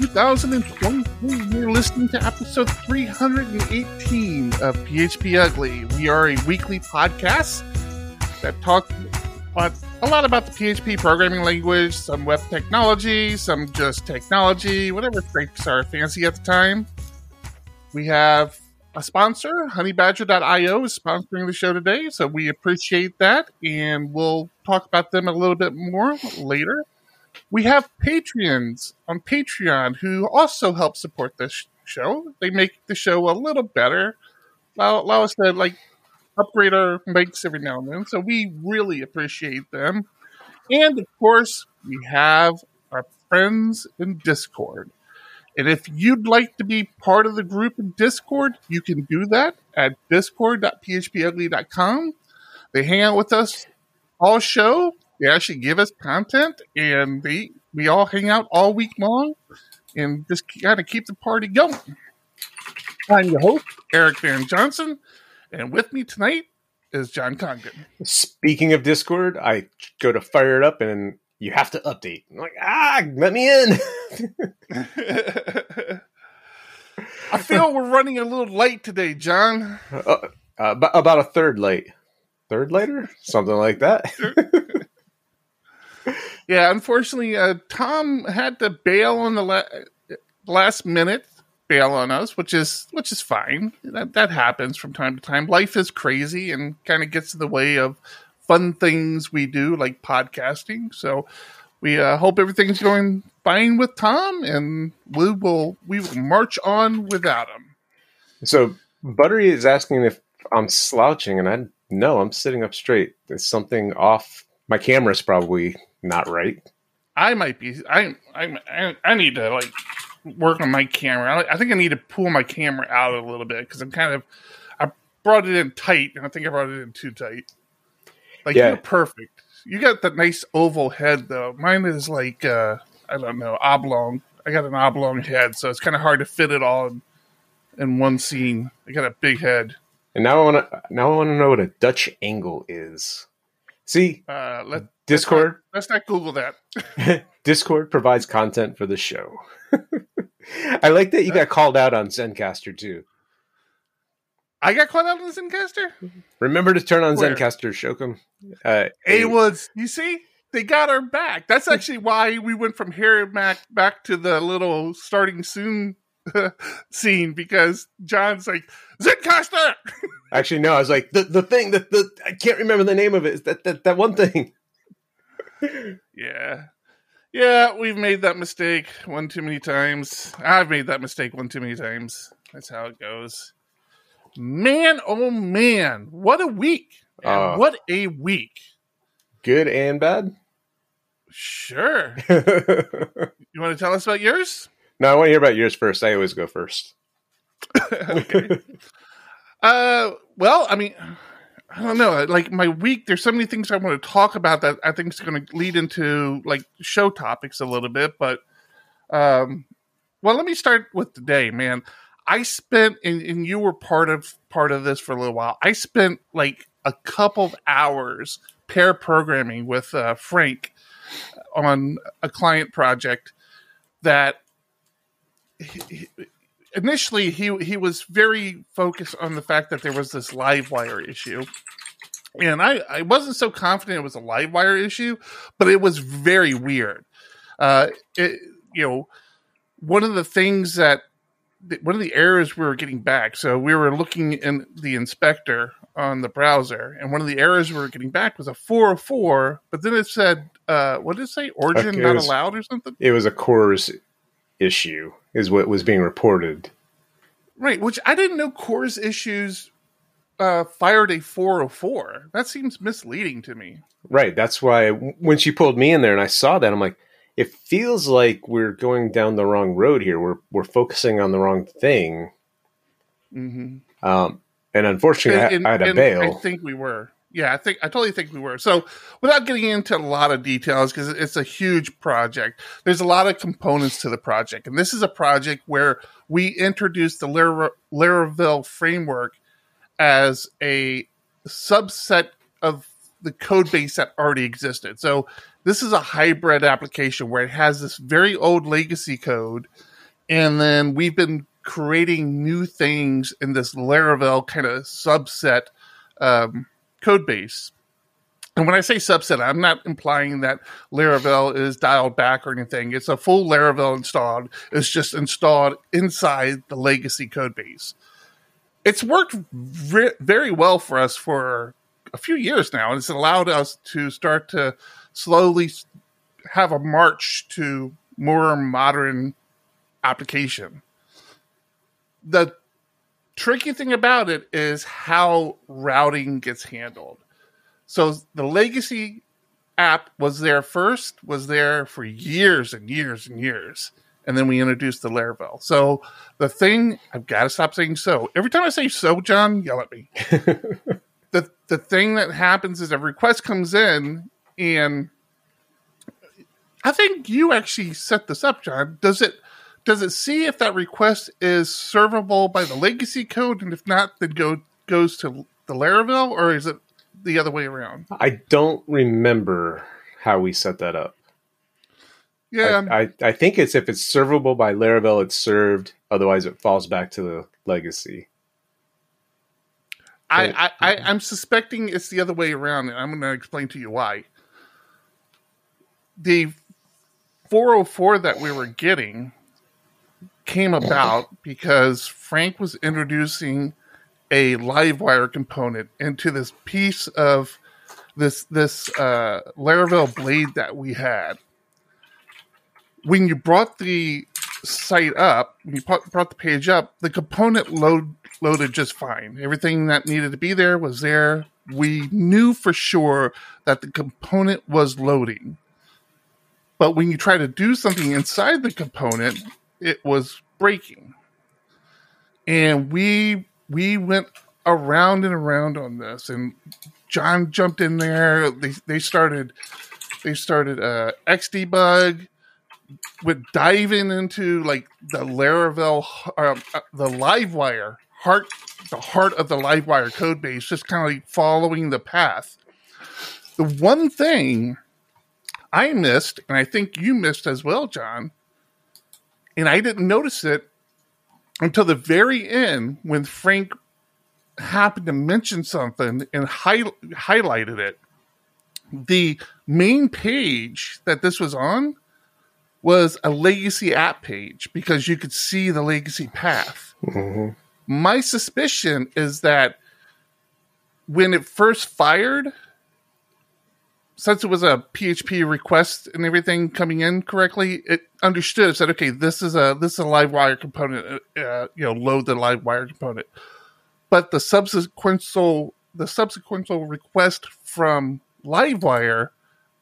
2023. You're listening to episode 318 of PHP Ugly. We are a weekly podcast that talks a lot about the PHP programming language, some web technology, some just technology, whatever strengths our fancy at the time. We have a sponsor, honeybadger.io, is sponsoring the show today, so we appreciate that, and we'll talk about them a little bit more later we have Patreons on Patreon who also help support this show. They make the show a little better, allow, allow us to like upgrade our mics every now and then. So we really appreciate them. And of course, we have our friends in Discord. And if you'd like to be part of the group in Discord, you can do that at discord.phpugly.com. They hang out with us all show they actually give us content, and they we all hang out all week long, and just kind of keep the party going. I'm your host, Eric Van Johnson, and with me tonight is John Congdon. Speaking of Discord, I go to fire it up, and you have to update. I'm like, ah, let me in. I feel we're running a little late today, John. Uh, uh, about a third late. Third later? Something like that. Yeah, unfortunately, uh, Tom had to bail on the la- last minute, bail on us, which is which is fine. That that happens from time to time. Life is crazy and kind of gets in the way of fun things we do, like podcasting. So we uh, hope everything's going fine with Tom, and we will we will march on without him. So Buttery is asking if I'm slouching, and I no, I'm sitting up straight. There's something off. My camera's probably not right. I might be. I I I need to like work on my camera. I, I think I need to pull my camera out a little bit because I'm kind of. I brought it in tight, and I think I brought it in too tight. Like yeah. you're perfect. You got the nice oval head though. Mine is like uh I don't know oblong. I got an oblong head, so it's kind of hard to fit it all in, in one scene. I got a big head. And now I want to now I want to know what a Dutch angle is. See, uh, let, Discord. Let's not, let's not Google that. Discord provides content for the show. I like that you got called out on Zencastr too. I got called out on Zencastr. Remember to turn on Where? Zencastr, Shokum. Uh, A Woods, you see, they got our back. That's actually why we went from here back back to the little starting soon scene because John's like Zencastr. Actually, no. I was like the the thing that the I can't remember the name of it. Is that that that one thing? yeah, yeah. We've made that mistake one too many times. I've made that mistake one too many times. That's how it goes. Man, oh man, what a week! Uh, what a week! Good and bad. Sure. you want to tell us about yours? No, I want to hear about yours first. I always go first. okay. uh, well, I mean, I don't know. Like my week, there's so many things I want to talk about that I think is going to lead into like show topics a little bit. But, um, well, let me start with today, man. I spent, and, and you were part of part of this for a little while. I spent like a couple of hours pair programming with uh, Frank on a client project that he, initially he he was very focused on the fact that there was this Livewire issue. And I, I wasn't so confident it was a Livewire issue but it was very weird. Uh it, you know one of the things that one of the errors we were getting back so we were looking in the inspector on the browser and one of the errors we were getting back was a 404 but then it said uh what did it say? Origin okay, not was, allowed or something? It was a CORS issue is what was being reported. Right, which I didn't know CORS issues uh, fired a 404. That seems misleading to me. Right, that's why when she pulled me in there and I saw that, I'm like, it feels like we're going down the wrong road here. We're we're focusing on the wrong thing. Mm-hmm. Um, and unfortunately, And- I, I had and to bail. I think we were. Yeah, I think I totally think we were. So, without getting into a lot of details, because it's a huge project, there's a lot of components to the project, and this is a project where we introduced the Lar- Laravel framework as a subset of the code base that already existed. So, this is a hybrid application where it has this very old legacy code, and then we've been creating new things in this Laravel kind of subset um, code base. And when I say subset, I'm not implying that Laravel is dialed back or anything. It's a full Laravel installed. It's just installed inside the legacy code base. It's worked re- very well for us for a few years now, and it's allowed us to start to slowly have a march to more modern application. The tricky thing about it is how routing gets handled. So the legacy app was there first, was there for years and years and years. And then we introduced the Laravel. So the thing, I've got to stop saying so. Every time I say so, John, yell at me. the the thing that happens is a request comes in and I think you actually set this up, John. Does it does it see if that request is servable by the legacy code, and if not, then go goes to the Laravel, or is it the other way around? I don't remember how we set that up. Yeah, I, I, I think it's if it's servable by Laravel, it's served. Otherwise, it falls back to the legacy. I, I, I I'm suspecting it's the other way around, and I'm going to explain to you why. The 404 that we were getting came about because Frank was introducing a Livewire component into this piece of this this uh, Laravel blade that we had. When you brought the site up, when you brought brought the page up, the component load loaded just fine. Everything that needed to be there was there. We knew for sure that the component was loading. But when you try to do something inside the component, it was breaking. And we we went around and around on this and John jumped in there. They they started they started uh Xdebug with diving into like the Laravel, um, uh, the Livewire heart, the heart of the Livewire code base, just kind of like following the path. The one thing I missed, and I think you missed as well, John, and I didn't notice it until the very end when Frank happened to mention something and hi- highlighted it. The main page that this was on was a legacy app page because you could see the legacy path. Mhm. My suspicion is that when it first fired, since it was a PHP request and everything coming in correctly, it understood. It said, "Okay, this is a this is a Livewire component. Uh, you know, load the Livewire component." But the subsequent the subsequent request from Livewire,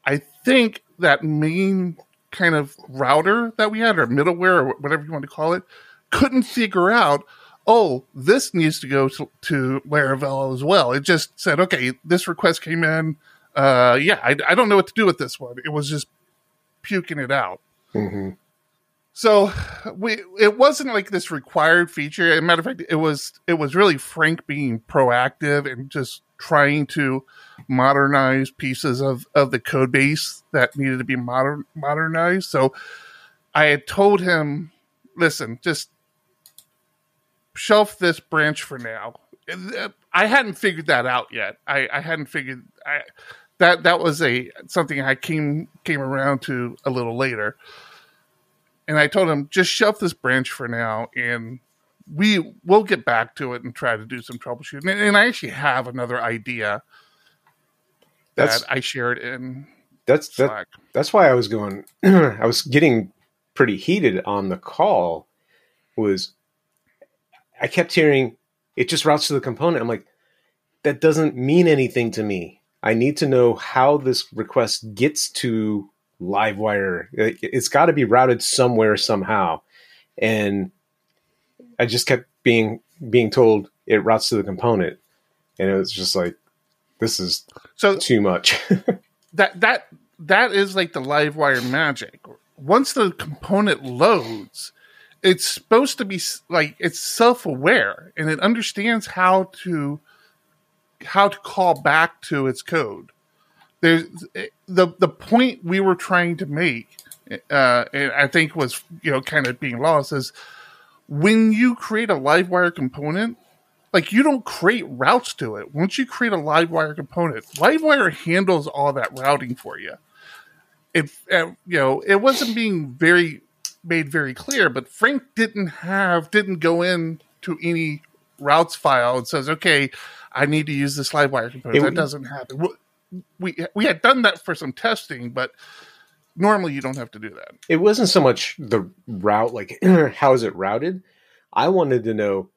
I think that main kind of router that we had, or middleware, or whatever you want to call it, couldn't figure out. Oh, this needs to go to, to Laravel as well. It just said, okay, this request came in. Uh, yeah, I, I don't know what to do with this one. It was just puking it out. Mhm. So we it wasn't like this required feature. As a matter of fact, it was it was really Frank being proactive and just trying to modernize pieces of, of the code base that needed to be modern modernized. So I had told him, listen, just shelf this branch for now. I hadn't figured that out yet. I, I hadn't figured I, that that was a something I came came around to a little later and I told him just shove this branch for now, and we will get back to it and try to do some troubleshooting. And, and I actually have another idea That's that I shared in that's that, that's why I was going. I was getting pretty heated on the call. Was I kept hearing it just routes to the component. I'm like, that doesn't mean anything to me. I need to know how this request gets to Livewire. It's got to be routed somewhere somehow, and I just kept being being told it routes to the component, and it was just like, this is So too much. that that that is like the Livewire magic. Once the component loads, it's supposed to be like it's self-aware and it understands how to how to call back to its code. There's the the point we were trying to make, uh, and I think was you know kind of being lost is when you create a Livewire component, like you don't create routes to it. Once you create a Livewire component, Livewire handles all that routing for you. If uh, you know, it wasn't being very made very clear, but Frank didn't have didn't go in to any routes file and says, "Okay, I need to use this Livewire component." It- that doesn't happen. We we had done that for some testing, but normally you don't have to do that. it wasn't so much the route, like how is it routed. I wanted to know.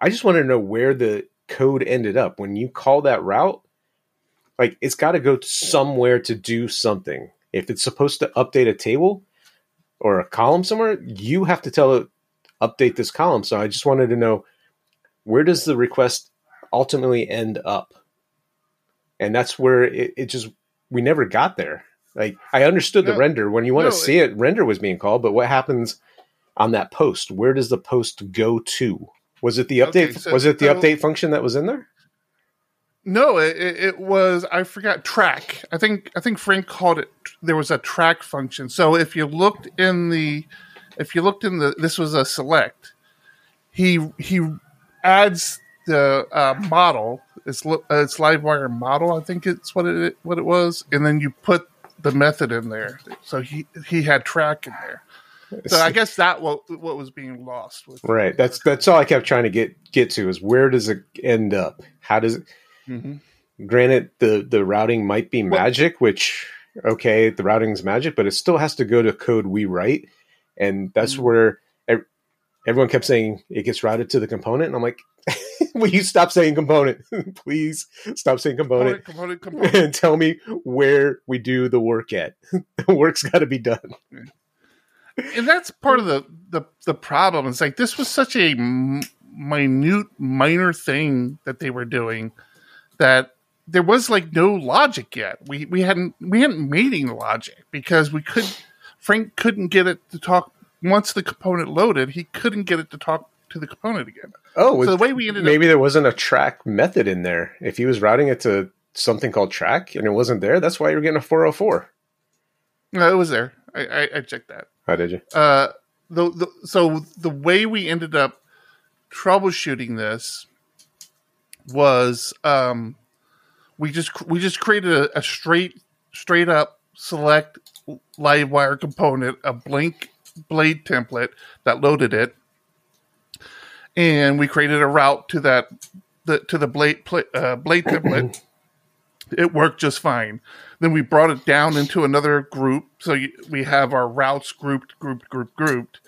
I just wanted to know where the code ended up when you call that route. Like it's got to go somewhere to do something. If it's supposed to update a table or a column somewhere, you have to tell it update this column. So I just wanted to know where does the request ultimately end up, and that's where it, it just we never got there. Like I understood the render when you want No, to see it, render was being called, but what happens on that post? Where does the post go to? Was it the update? Okay, so- was it the update function that was in there? No, it, it it was I forgot track. I think I think Frank called it. There was a track function. So if you looked in the, if you looked in the, this was a select. He he adds the uh, model. It's uh, it's Livewire model. I think it's what it what it was, and then you put the method in there. So he he had track in there. So I guess that what what was being lost with Right. That's that's all I kept trying to get get to is where does it end up? How does it? Mhm. Granted, the the routing might be Well- magic, which okay, the routing's magic, but it still has to go to code we write, and that's Mhm. where everyone kept saying it gets routed to the component, and I'm like, will you stop saying component, please? Stop saying component. component component component. and tell me where we do the work at. the work's got to be done. and that's part of the the the problem. It's like this was such a minute, minor thing that they were doing that there was like no logic yet. We we hadn't we hadn't made any logic because we could Frank couldn't get it to talk once the component loaded. He couldn't get it to talk to the component again. Oh, So the way we ended maybe there wasn't a track method in there. If he was routing it to something called track and it wasn't there, that's why you're getting a 404. no, it was there. I, I, I checked that. How did you? uh the, the so the way we ended up troubleshooting this was um we just we just created a, a straight straight up select Livewire component a blank blade template that loaded it and we created a route to that the to the blade uh, blade template it worked just fine then we brought it down into another group. So you, we have our routes grouped, grouped, grouped, grouped.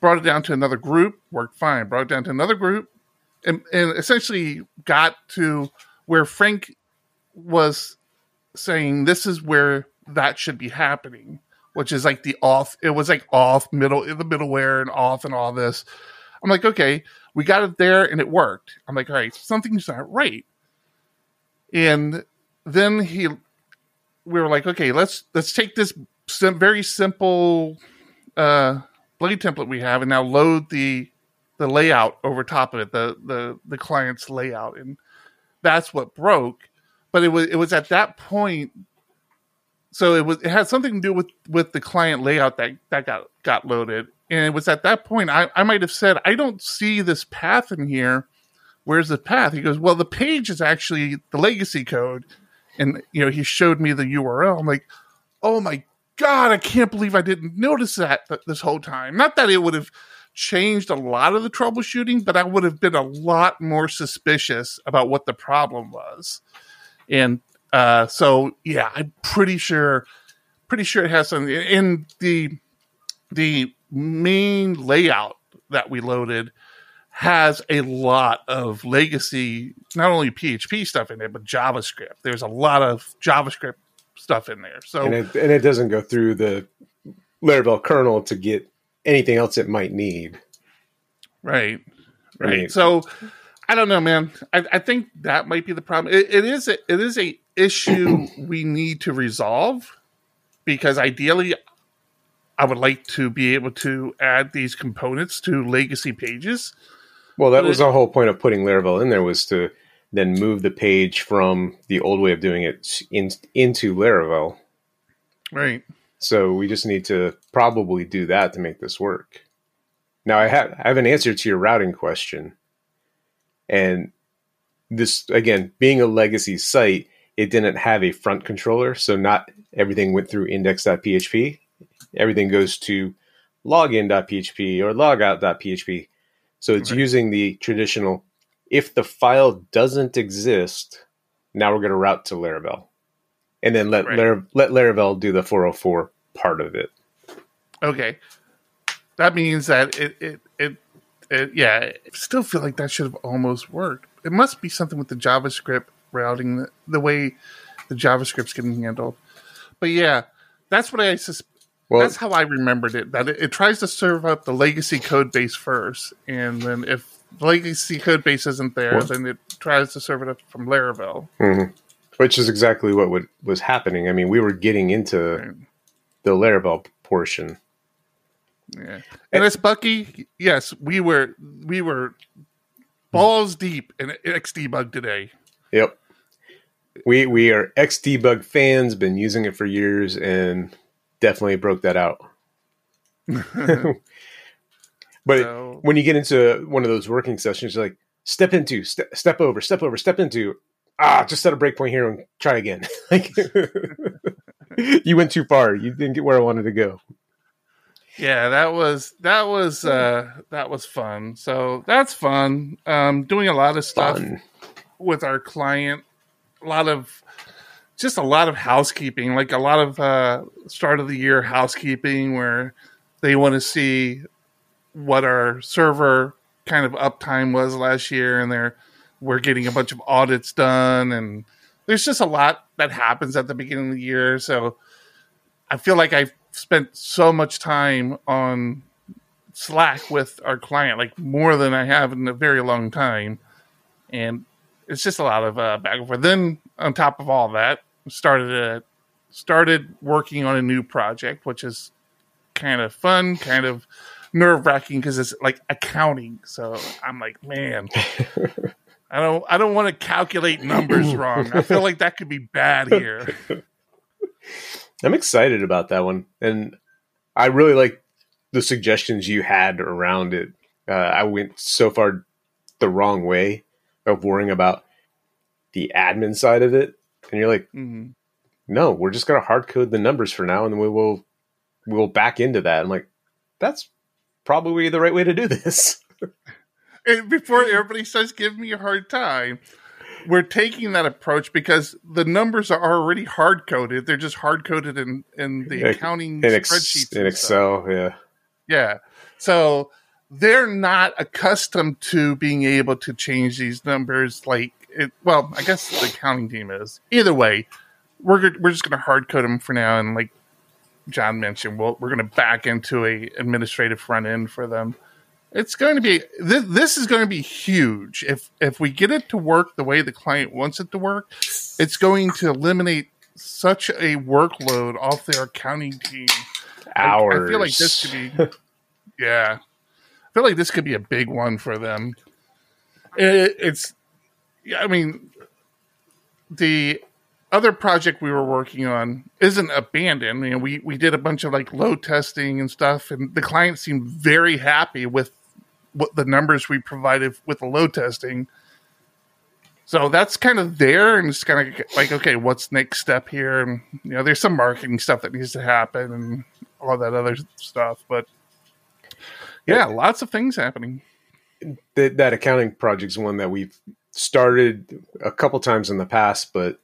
Brought it down to another group, worked fine. Brought it down to another group, and, and essentially got to where Frank was saying this is where that should be happening, which is like the off. It was like off middle in the middleware and off and all this. I'm like, okay, we got it there and it worked. I'm like, all right, something's not right. And then he we were like, okay, let's let's take this sim- very simple uh, blade template we have and now load the the layout over top of it, the the the client's layout, and that's what broke. But it was it was at that point. So it was it had something to do with with the client layout that that got got loaded, and it was at that point I I might have said I don't see this path in here. Where's the path? He goes, well, the page is actually the legacy code and you know he showed me the URL. I'm like, oh my god, I can't believe I didn't notice that th- this whole time. Not that it would have changed a lot of the troubleshooting, but I would have been a lot more suspicious about what the problem was. And uh, so, yeah, I'm pretty sure, pretty sure it has something in the the main layout that we loaded has a lot of legacy, not only PHP stuff in it, but JavaScript. There's a lot of JavaScript stuff in there. So and it, and it doesn't go through the Laravel kernel to get anything else it might need. Right. Right. so I don't know, man. I, I think that might be the problem. It, it is a, it is a issue we need to resolve because ideally I would like to be able to add these components to legacy pages. Well, that But was the whole point of putting Laravel in there was to then move the page from the old way of doing it in, into Laravel. Right. So we just need to probably do that to make this work. Now I have I have an answer to your routing question. And this again, being a legacy site, it didn't have a front controller, so not everything went through index.php. Everything goes to login.php or logout.php. So it's Right. using the traditional if the file doesn't exist, now we're going to route to Laravel. And then let Right. Lar- let Laravel do the 404 part of it. Okay. That means that it, it, it, it, yeah, I still feel like that should have almost worked. It must be something with the JavaScript routing, the, the way the JavaScript's getting handled. But yeah, that's what I sus- Well, that's how I remembered it. That it, it tries to serve up the legacy code base first, and then if the legacy code base isn't there, Well- then it tries to serve it up from Laravel. mhm. which is exactly what would, was happening. I mean, we were getting into Right. the Laravel portion. Yeah. And as Bucky, yes, we were we were balls deep in Xdebug today. Yep. We we are Xdebug fans, been using it for years, and definitely broke that out. but So- when you get into one of those working sessions, you're like step into, step, step over, step over, step into. Ah, just set a breakpoint here and try again. like you went too far. You didn't get where I wanted to go. Yeah, that was that was uh that was fun. So that's fun. Um doing a lot of stuff Fun. With our client. A lot of just a lot of housekeeping, like a lot of uh start of the year housekeeping where they want to see what our server kind of uptime was last year and they're we're getting a bunch of audits done and there's just a lot that happens at the beginning of the year so i feel like i've spent so much time on slack with our client like more than i have in a very long time and it's just a lot of uh, back and forth then on top of all that started a, started working on a new project which is kind of fun kind of nerve wracking because it's like accounting. So I'm like, man, I don't, I don't want to calculate numbers wrong. I feel like that could be bad here. I'm excited about that one, and I really like the suggestions you had around it. Uh, I went so far the wrong way of worrying about the admin side of it, and you're like, Mhm. no, we're just gonna hard code the numbers for now, and then we will we will back into that. I'm like, that's probably the right way to do this. And before everybody starts give me a hard time, we're taking that approach because the numbers are already hard coded. They're just hard coded in in the accounting in, spreadsheets in and stuff. Excel, yeah. Yeah. So they're not accustomed to being able to change these numbers like it well, I guess the accounting team is. Either way, we're we're just going to hard code them for now and like John mentioned, we'll, we're going to back into a administrative front end for them. It's going to be this, this is going to be huge if if we get it to work the way the client wants it to work. It's going to eliminate such a workload off their accounting team. I- Hours. I, feel like this could be, yeah. Feel like this could be a big one for them. It, it's. I mean, the other project we were working on isn't abandoned. You know, we we did a bunch of like load testing and stuff, and the client seemed very happy with what the numbers we provided with the load testing. So that's kind of there, and it's kind of like, okay, what's next step here? And you know, there's some marketing stuff that needs to happen, and all that other stuff. But yeah, lots of things happening. that that accounting project's one that we've started a couple times in the past, but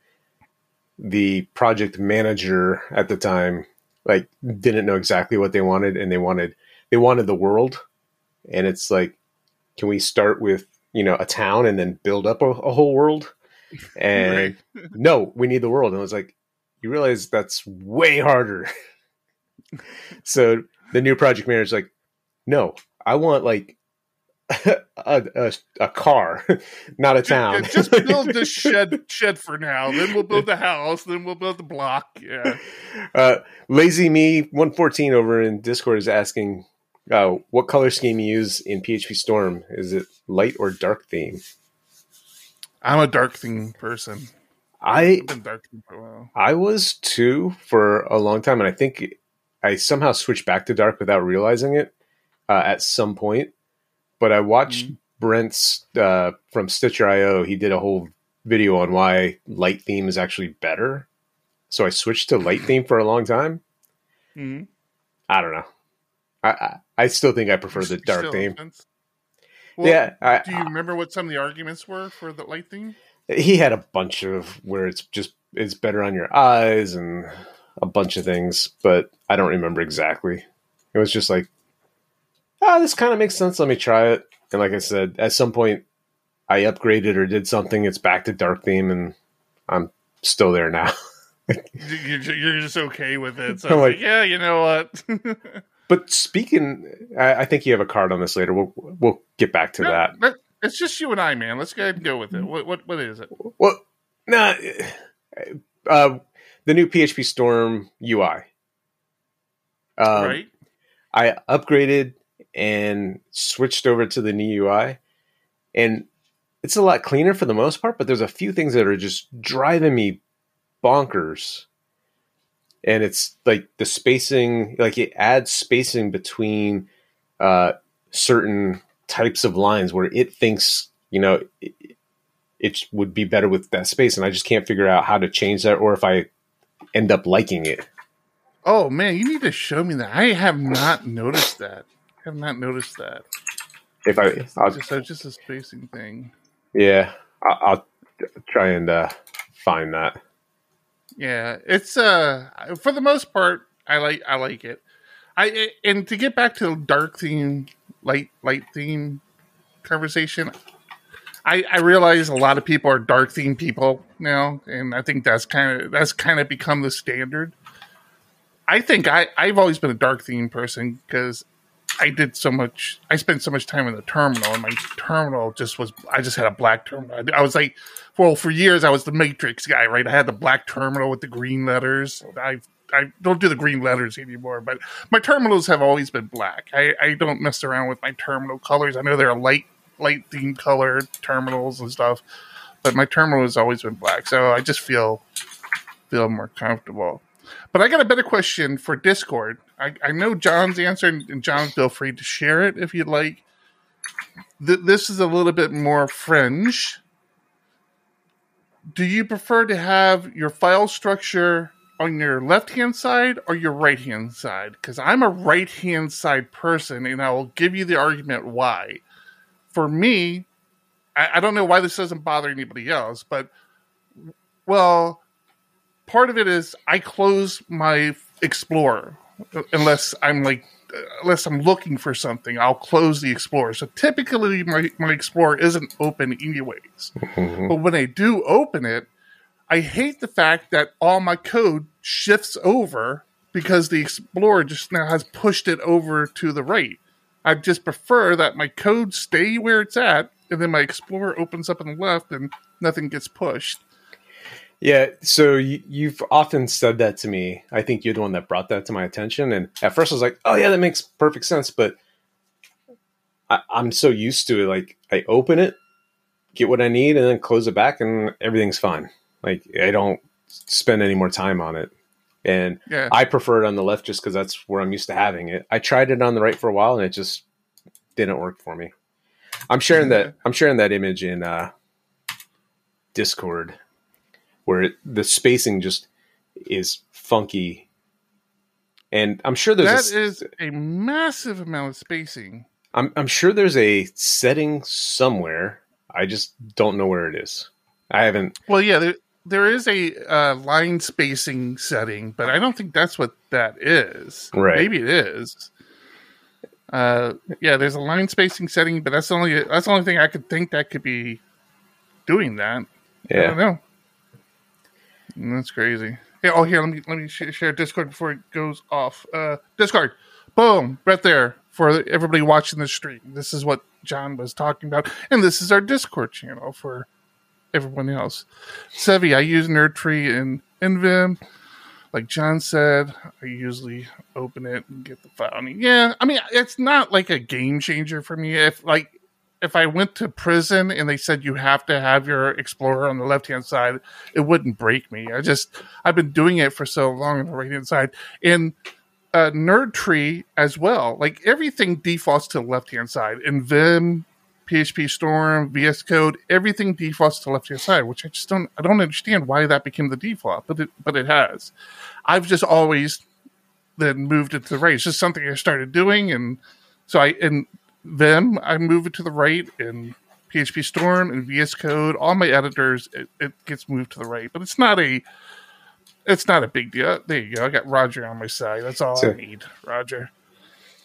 the project manager at the time like didn't know exactly what they wanted and they wanted they wanted the world and it's like can we start with you know a town and then build up a, a whole world and no we need the world and i was like you realize that's way harder. so the new project manager's like, no, I want like a, a, a car, not a town. Yeah, just build this shed shed for now. Then we'll build the house. Then we'll build the block. Yeah. Uh, Lazy Me one fourteen over in Discord is asking, uh, what color scheme you use in PHP Storm? Is it light or dark theme? I'm a dark theme person. I I've been dark theme for a while. I was too for a long time, and I think I somehow switched back to dark without realizing it uh, at some point. But I watched Mhm. Brent's uh, from Stitcher.io. He did a whole video on why light theme is actually better. So I switched to light theme for a long time. Mhm. I don't know. I I, I still think I prefer the dark theme. on the fence? Well, yeah, I, Do you remember what some of the arguments were for the light theme? he had a bunch of where it's just it's better on your eyes and a bunch of things, but I don't remember exactly. It was just like, ah, this kind of makes sense. Let me try it. And like I said, at some point, I upgraded or did something. It's back to dark theme, and I'm still there now. You're, just okay with it. So I'm like- like, yeah, you know what? but speaking, I, I think you have a card on this later. We'll we'll get back to No, that. It's just you and I, man. Let's go ahead and go with it. What what what is it? Well, nah, uh, the new PHP Storm UI. Um, right? I upgraded and switched over to the new UI, and it's a lot cleaner for the most part. But there's a few things that are just driving me bonkers, and it's like the spacing, like it adds spacing between uh, certain types of lines where it thinks you know it, it would be better with that space, and I just can't figure out how to change that, or if I end up liking it. Oh man, you need to show me that. I have not noticed that. I have not noticed that. If I, I'll Just so just a spacing thing. Yeah, I'll, I'll try and uh, find that. Yeah, it's uh for the most part I like I like it. I and to get back to the dark theme, light light theme conversation, I I realize a lot of people are dark theme people now, and I think that's kind of that's kind of become the standard. I think I I've always been a dark theme person because I did so much. I spent so much time in the terminal, and my terminal just was. I just had a black terminal. I, was like, well, for years I was the Matrix guy, right? I had the black terminal with the green letters. I I don't do the green letters anymore, but my terminals have always been black. I, I don't mess around with my terminal colors. I know they're light light theme color terminals and stuff, but my terminal has always been black, so I just feel feel more comfortable. But I got a better question for Discord. I, I know John's answer, and John, feel free to share it if you'd like. Th- this is a little bit more fringe. Do you prefer to have your file structure on your left hand side or your right hand side? Because I'm a right hand side person, and I will give you the argument why. For me, I, I don't know why this doesn't bother anybody else, but well, part of it is I close my Explorer unless I'm like unless I'm looking for something. I'll close the Explorer. So typically, my my Explorer isn't open anyways. Mhm. But when I do open it, I hate the fact that all my code shifts over because the Explorer just now has pushed it over to the right. I just prefer that my code stay where it's at, and then my Explorer opens up on the left and nothing gets pushed. Yeah, so you, you've often said that to me. I think you're the one that brought that to my attention. And at first, I was like, "Oh yeah, that makes perfect sense." But I, I'm so used to it. Like I open it, get what I need, and then close it back, and everything's fine. Like I don't spend any more time on it. And Yeah. I prefer it on the left just because that's where I'm used to having it. I tried it on the right for a while, and it just didn't work for me. I'm sharing that. I'm sharing that image in uh, Discord, where it, the spacing just is funky, and I'm sure there's That a, is a massive amount of spacing. I'm, I'm sure there's a setting somewhere. I just don't know where it is. I haven't. Well, yeah, there, there is a uh, line spacing setting, but I don't think that's what that is. Right. Maybe it is. Uh, yeah, there's a line spacing setting, but that's the only that's the only thing I could think that could be doing that. I don't Yeah, know. That's crazy. Yeah. oh, here, let me let me sh- share Discord before it goes off. Uh, Discord, boom, right there for everybody watching the stream. This is what John was talking about, and this is our Discord channel for everyone else. Sevi, I use Nerdtree and in Vim. Like John said, I usually open it and get the file. Yeah, I mean, it's not like a game changer for me. If like if I went to prison and they said you have to have your Explorer on the left hand side, it wouldn't break me. I just I've been doing it for so long on the right hand side. And uh, Nerdtree as well. Like everything defaults to the left hand side. In Vim, PHP Storm, VS Code, everything defaults to left hand side, which I just don't I don't understand why that became the default, but it but it has. I've just always then moved it to the right. It's just something I started doing, and so I and Vim I move it to the right, in PHP Storm and VS Code, all my editors, it, it gets moved to the right. But it's not a it's not a big deal. There you go. I got Roger on my side. That's all so, I need, Roger.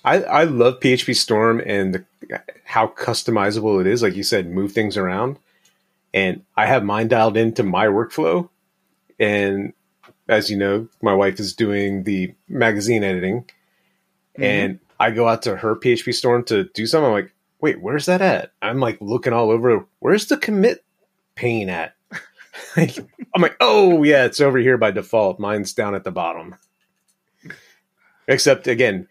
I, I love PHP Storm and the, how customizable it is. Like you said, move things around. And I have mine dialed into my workflow. And as you know, my wife is doing the magazine editing. Mm-hmm. And I go out to her PHP Storm to do something. I'm like, wait, where's that at? I'm like looking all over. Where's the commit pane at? I'm like, oh yeah, it's over here by default. Mine's down at the bottom. Except again,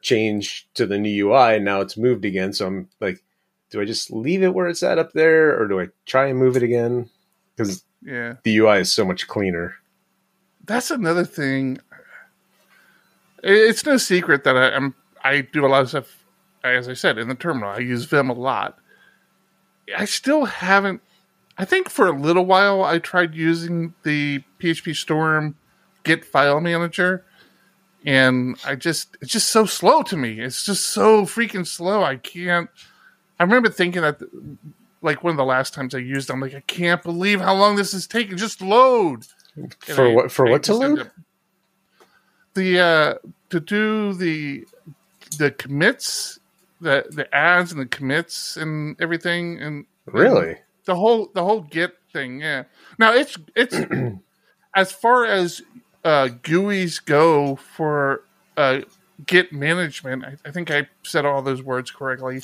change to the new UI and now it's moved again. So I'm like, do I just leave it where it's at up there, or do I try and move it again? Because yeah, the UI is so much cleaner. That's another thing. It's no secret that I, am I do a lot of stuff, as I said, in the terminal. I use Vim a lot. I still haven't. I think for a little while I tried using the PHP Storm Git file manager, and I just it's just so slow to me. It's just so freaking slow. I can't. I remember thinking that, like one of the last times I used, I'm like, I can't believe how long this is taking. Just load. For I, what? For I what to load? The uh to do the the commits, the the ads and the commits and everything, and really and the whole the whole Git thing. Yeah. Now it's it's as far as uh, GUIs go for uh, Git management. I, I, think I said all those words correctly.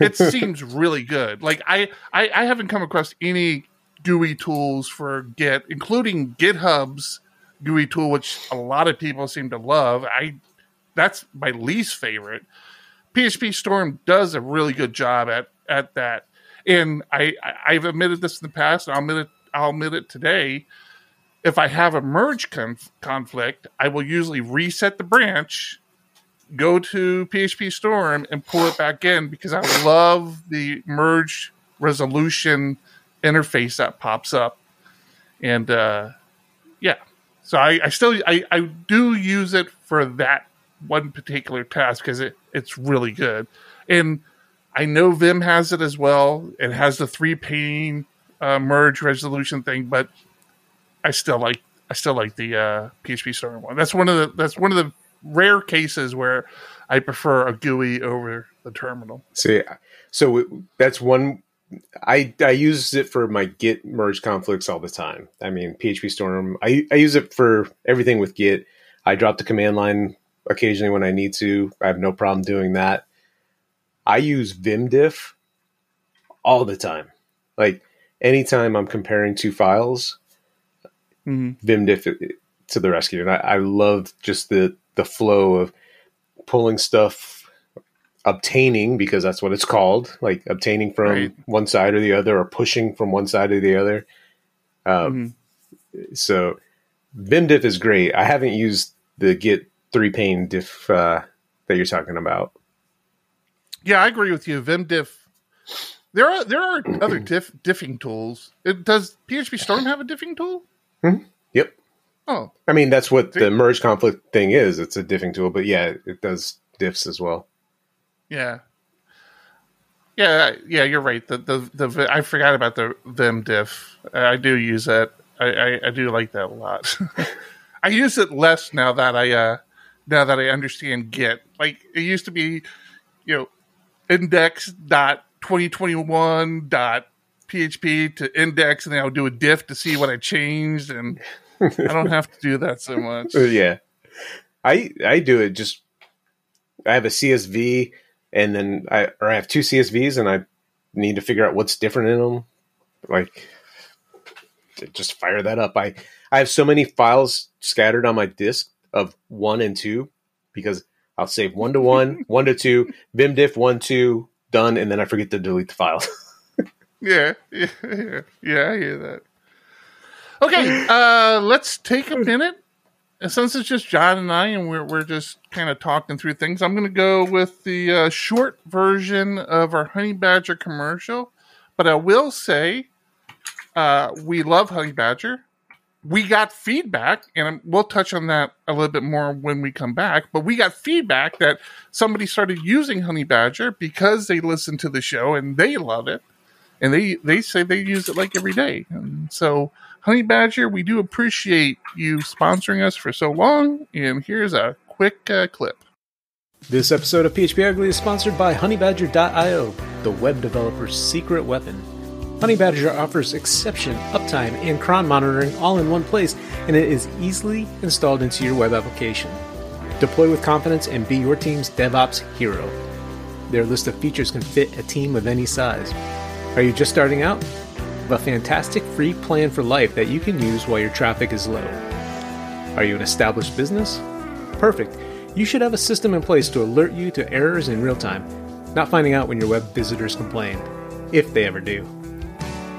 It seems really good. Like I, I, I haven't come across any GUI tools for Git, including GitHub's GUI tool, which a lot of people seem to love. I that's my least favorite. PHP Storm does a really good job at at that, and I, I have admitted this in the past, and I'll admit it. I'll admit it today if I have a merge conf- conflict, I will usually reset the branch, go to PHP Storm, and pull it back in because I love the merge resolution interface that pops up. And uh, yeah, so I, I still I, I do use it for that one particular task because it, it's really good. And I know Vim has it as well. It has the three pane uh, merge resolution thing, but I still like I still like the uh, PHP Storm one. That's one of the that's one of the rare cases where I prefer a GUI over the terminal. See, so that's one. I I use it for my Git merge conflicts all the time. I mean, PHP Storm. I I use it for everything with Git. I drop the command line occasionally when I need to. I have no problem doing that. I use Vimdiff all the time. Like anytime I'm comparing two files, mm-hmm. Vimdiff to the rescue. And I, I love just the the flow of pulling stuff, obtaining because that's what it's called, like obtaining from right. one side or the other, or pushing from one side or the other. Um, mm-hmm. So Vimdiff is great. I haven't used the Git three pane diff uh, that you're talking about. Yeah, I agree with you. Vimdiff. There are there are other diff, diffing tools. It, does PHP Storm have a diffing tool? Mm-hmm. Yep. Oh, I mean that's what the merge conflict thing is. It's a diffing tool, but yeah, it does diffs as well. Yeah. Yeah, yeah, you're right. The the the I forgot about the Vim diff. I do use that. I, I, I do like that a lot. I use it less now that I uh now that I understand Git. Like it used to be, you know, index dot twenty twenty one dot PHP to index, and then I'll do a diff to see what I changed, and I don't have to do that so much. yeah, I I do it just. I have a CSV, and then I or I have two CSVs, and I need to figure out what's different in them. Like, just fire that up. I I have so many files scattered on my disk of one and two because I'll save one to one, one to two, vimdiff one two done, and then I forget to delete the file. yeah, yeah, yeah, yeah. I hear that. Okay, uh, let's take a minute. And since it's just John and I, and we're we're just kind of talking through things, I'm going to go with the uh, short version of our Honey Badger commercial. But I will say, uh, we love Honey Badger. We got feedback, and we'll touch on that a little bit more when we come back. But we got feedback that somebody started using Honey Badger because they listen to the show and they love it, and they they say they use it like every day. And so Honey Badger, we do appreciate you sponsoring us for so long. And here's a quick uh, clip. This episode of PHP Ugly is sponsored by HoneyBadger.io, the web developer's secret weapon. HoneyBadger offers exception, uptime, and cron monitoring all in one place, and it is easily installed into your web application. Deploy with confidence and be your team's DevOps hero. Their list of features can fit a team of any size. Are you just starting out? Have a fantastic free plan for life that you can use while your traffic is low. Are you an established business? Perfect. You should have a system in place to alert you to errors in real time, not finding out when your web visitors complain, if they ever do.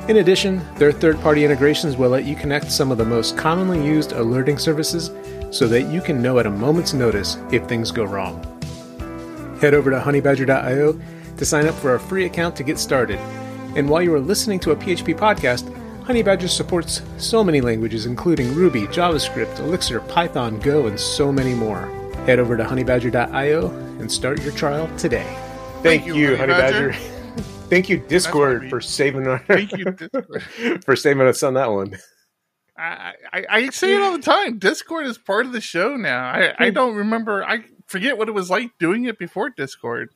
In addition, their third party integrations will let you connect some of the most commonly used alerting services so that you can know at a moment's notice if things go wrong. Head over to honeybadger.io to sign up for a free account to get started and while you are listening to a PHP podcast, Honeybadger supports so many languages, including Ruby, JavaScript, Elixir, Python, Go, and so many more. Head over to honeybadger.io and start your trial today. Thank, Thank you, you, Honeybadger. Thank you, Discord, for saving our Thank you, for saving us on that one. I, I, I, say it all the time. Discord is part of the show now. I, I don't remember. I forget what it was like doing it before Discord.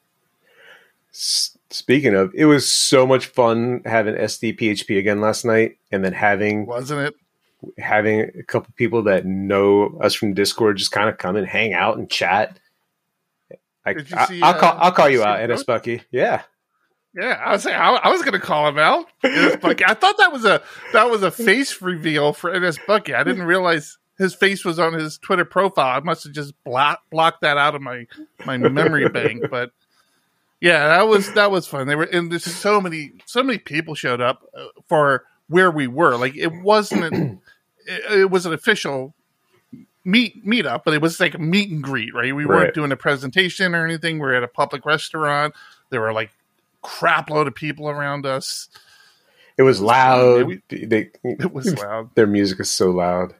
Speaking of, it was so much fun having SDPHP again last night, and then having wasn't it having a couple people that know us from Discord just kind of come and hang out and chat. I, will uh, call I'll call you out, Ennis Bucky. Yeah, yeah. I was saying I, I was going to call him out. Bucky. I thought that was a that was a face reveal for Ennis Bucky. I didn't realize his face was on his Twitter profile. I must have just block, blocked that out of my my memory bank, but yeah, that was that was fun. They were and there's so many so many people showed up uh, for where we were. Like it wasn't an, it, it, was an official meet meetup, but it was like a meet and greet, right? We right. weren't doing a presentation or anything. We are at a public restaurant. There were like crap load of people around us. It was loud. It, they, it was loud. Their music is so loud.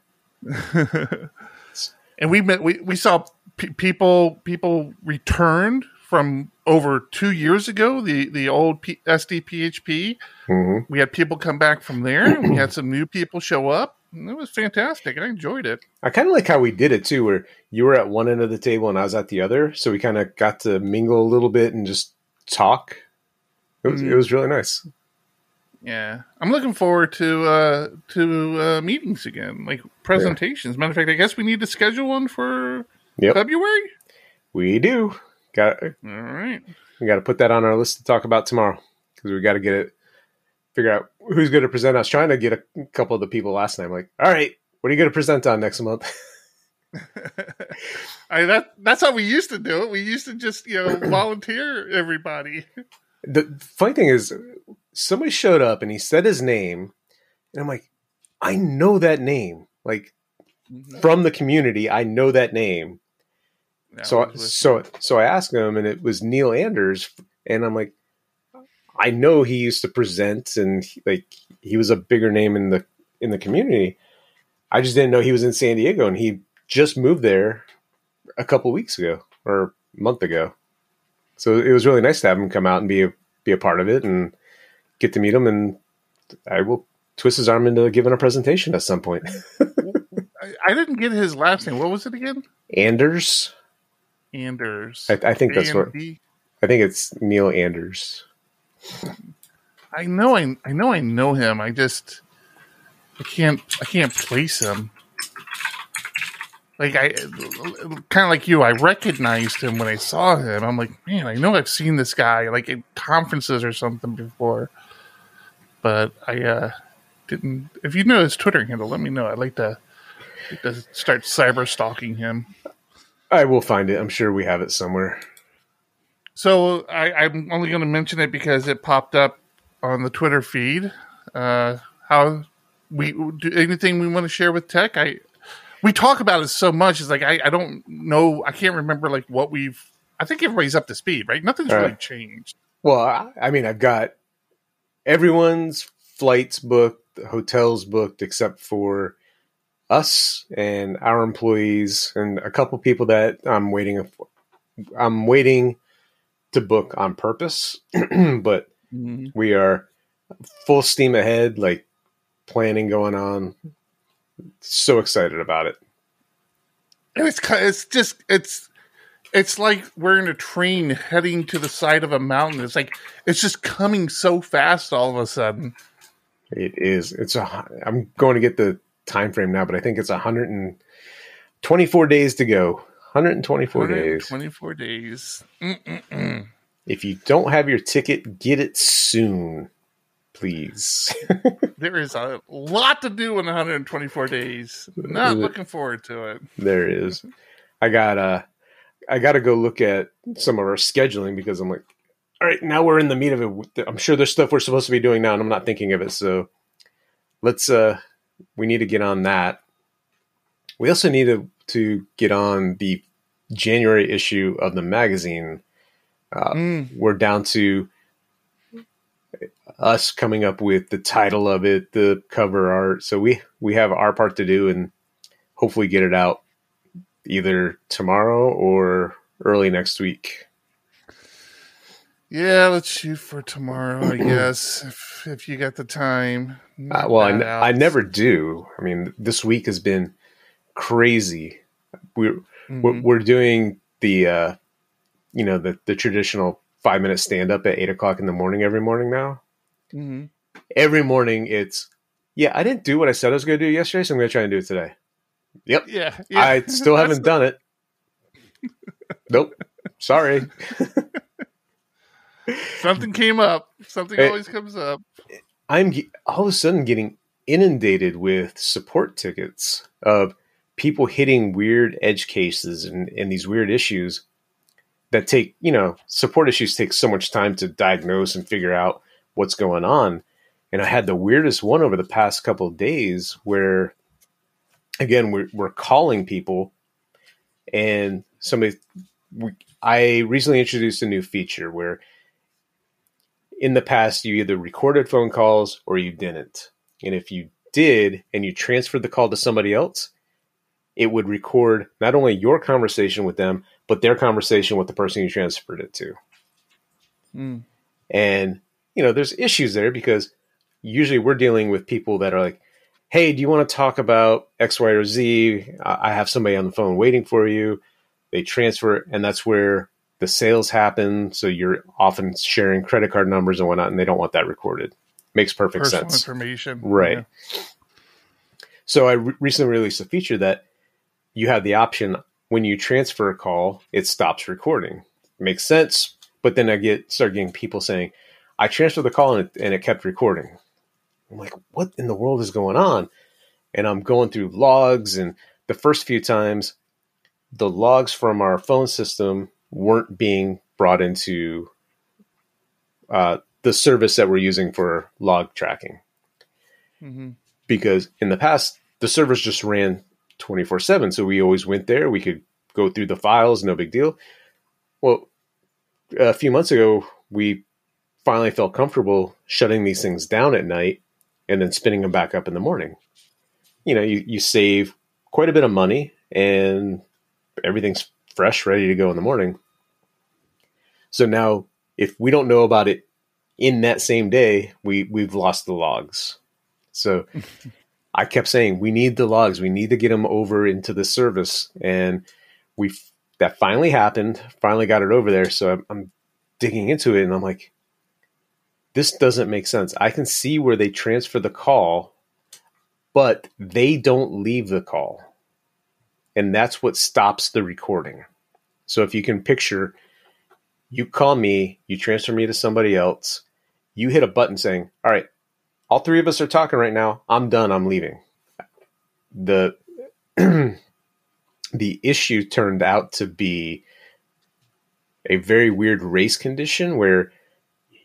and we met. We we saw p- people people returned from over two years ago, the the old P- SDPHP. Mm-hmm. We had people come back from there. we had some new people show up. it was fantastic. I enjoyed it. I kind of like how we did it too, where you were at one end of the table and I was at the other, so we kind of got to mingle a little bit and just talk. It was, mm-hmm. it was really nice. Yeah, I'm looking forward to uh, to uh, meetings again, like presentations. Yeah. Matter of fact, I guess we need to schedule one for yep. February. We do. Got all right. We got to put that on our list to talk about tomorrow because we got to get it. Figure out who's going to present. I was trying to get a couple of the people last night. I'm like, all right, what are you going to present on next month? I that that's how we used to do it. We used to just you know volunteer everybody. The funny thing is, somebody showed up and he said his name, and I'm like, I know that name, like mm-hmm. from the community. I know that name, so so so I asked him, and it was Neil Anders, and I'm like, I know he used to present, and he, like he was a bigger name in the in the community. I just didn't know he was in San Diego, and he just moved there a couple weeks ago or a month ago. So it was really nice to have him come out and be a, be a part of it and get to meet him. And I will twist his arm into giving a presentation at some point. I didn't get his last name. What was it again? Anders. Anders. I, I think that's what. I think it's Neil Anders. I know. I I know. I know him. I just I can't. I can't place him. Like I kind of like you, I recognized him when I saw him. I'm like, man, I know I've seen this guy like at conferences or something before, but I uh didn't. If you know his Twitter handle, let me know. I'd like to, like to start cyber stalking him. I will find it. I'm sure we have it somewhere. So I, I'm only going to mention it because it popped up on the Twitter feed. Uh, how we do anything we want to share with tech? I we talk about it so much. It's like I, I don't know. I can't remember like what we've. I think everybody's up to speed, right? Nothing's All really changed. Well, I, I mean, I've got everyone's flights booked, hotels booked, except for us and our employees and a couple people that I'm waiting. for. I'm waiting to book on purpose, but mm-hmm. we are full steam ahead, like planning going on. So excited about it. And it's it's just it's it's like we're in a train heading to the side of a mountain. It's like it's just coming so fast all of a sudden. It is. It's a. I'm going to get the time frame now, but I think it's 124 days to go. 124 days. 24 days. Mm-mm-mm. If you don't have your ticket, get it soon, please. There is a lot to do in 124 days. Not looking forward to it. there is. I got uh I got to go look at some of our scheduling because I'm like, all right, now we're in the meat of it. I'm sure there's stuff we're supposed to be doing now, and I'm not thinking of it. So let's uh we need to get on that. We also need to to get on the January issue of the magazine. Uh, Mm. We're down to us coming up with the title of it, the cover art. So we we have our part to do, and hopefully get it out either tomorrow or early next week. Yeah, let's shoot for tomorrow, I guess, if, if you got the time. Uh, well, I, n-. I never do. I mean, this week has been crazy. We're we're, Mhm. we're doing the uh, you know the the traditional five minute stand up at eight o'clock in the morning every morning now. Mhm. Every morning it's yeah, I didn't do what I said I was going to do yesterday, so I'm going to try and do it today. Yep, Yeah, yeah. I still haven't done it. Nope, sorry. Something came up. Something Hey. always comes up. I'm all of a sudden getting inundated with support tickets of people hitting weird edge cases and, and these weird issues that take, you know, support issues take so much time to diagnose and figure out what's going on. And I had the weirdest one over the past couple of days where, again, we're, we're calling people and somebody, we, I recently introduced a new feature where in the past you either recorded phone calls or you didn't. And if you did and you transferred the call to somebody else, it would record not only your conversation with them, but their conversation with the person you transferred it to. Mm. And, you know, there's issues there because usually we're dealing with people that are like, hey, do you want to talk about X, Y, or Z? I have somebody on the phone waiting for you. They transfer, and that's where the sales happen. So you're often sharing credit card numbers and whatnot, and they don't want that recorded. Makes perfect Personal sense. information. Right. Yeah. So I re- recently released a feature that you have the option when you transfer a call, it stops recording. Makes sense, but then I get start getting people saying, "I transferred the call and it, and it kept recording." I'm like, "What in the world is going on?" And I'm going through logs, and the first few times, the logs from our phone system weren't being brought into uh, the service that we're using for log tracking hmm because in the past the servers just ran 24 7 so we always went there we could go through the files no big deal well a few months ago we finally felt comfortable shutting these things down at night and then spinning them back up in the morning you know you, you save quite a bit of money and everything's fresh ready to go in the morning so now if we don't know about it in that same day we we've lost the logs so I kept saying, we need the logs. We need to get them over into the service. And we that finally happened. Finally got it over there. So I'm, I'm digging into it and I'm like, this doesn't make sense. I can see where they transfer the call, but they don't leave the call. and that's what stops the recording. So if you can picture, you call me, you transfer me to somebody else, you hit a button saying, "All right, all three of us are talking right now. I'm done. I'm leaving." The the issue turned out to be a very weird race condition where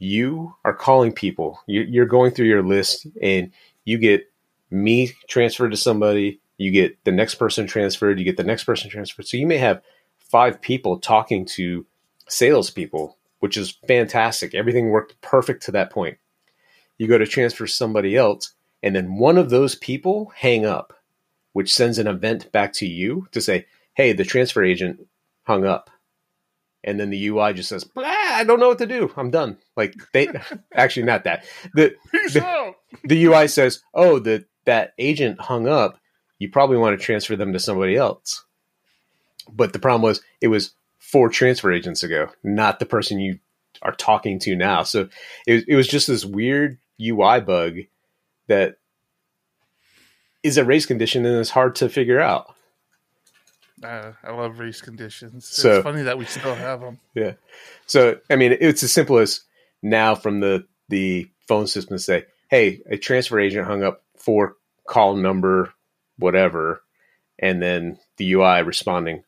you are calling people. You, you're going through your list, and you get me transferred to somebody. You get the next person transferred. You get the next person transferred. So you may have five people talking to salespeople, which is fantastic. Everything worked perfect to that point. You go to transfer somebody else, and then one of those people hang up, which sends an event back to you to say, "Hey, the transfer agent hung up." And then the UI just says, "I don't know what to do. I'm done." Like they actually not that. The the, the, UI says, "Oh, the that agent hung up. You probably want to transfer them to somebody else." But the problem was it was four transfer agents ago, not the person you are talking to now. So it it was just this weird UI bug that is a race condition and it's hard to figure out. Uh, I love race conditions. So, it's funny that we still have them. Yeah. So I mean, it's as simple as now from the the phone system to say, "Hey, a transfer agent hung up for call number whatever," and then the UI responding,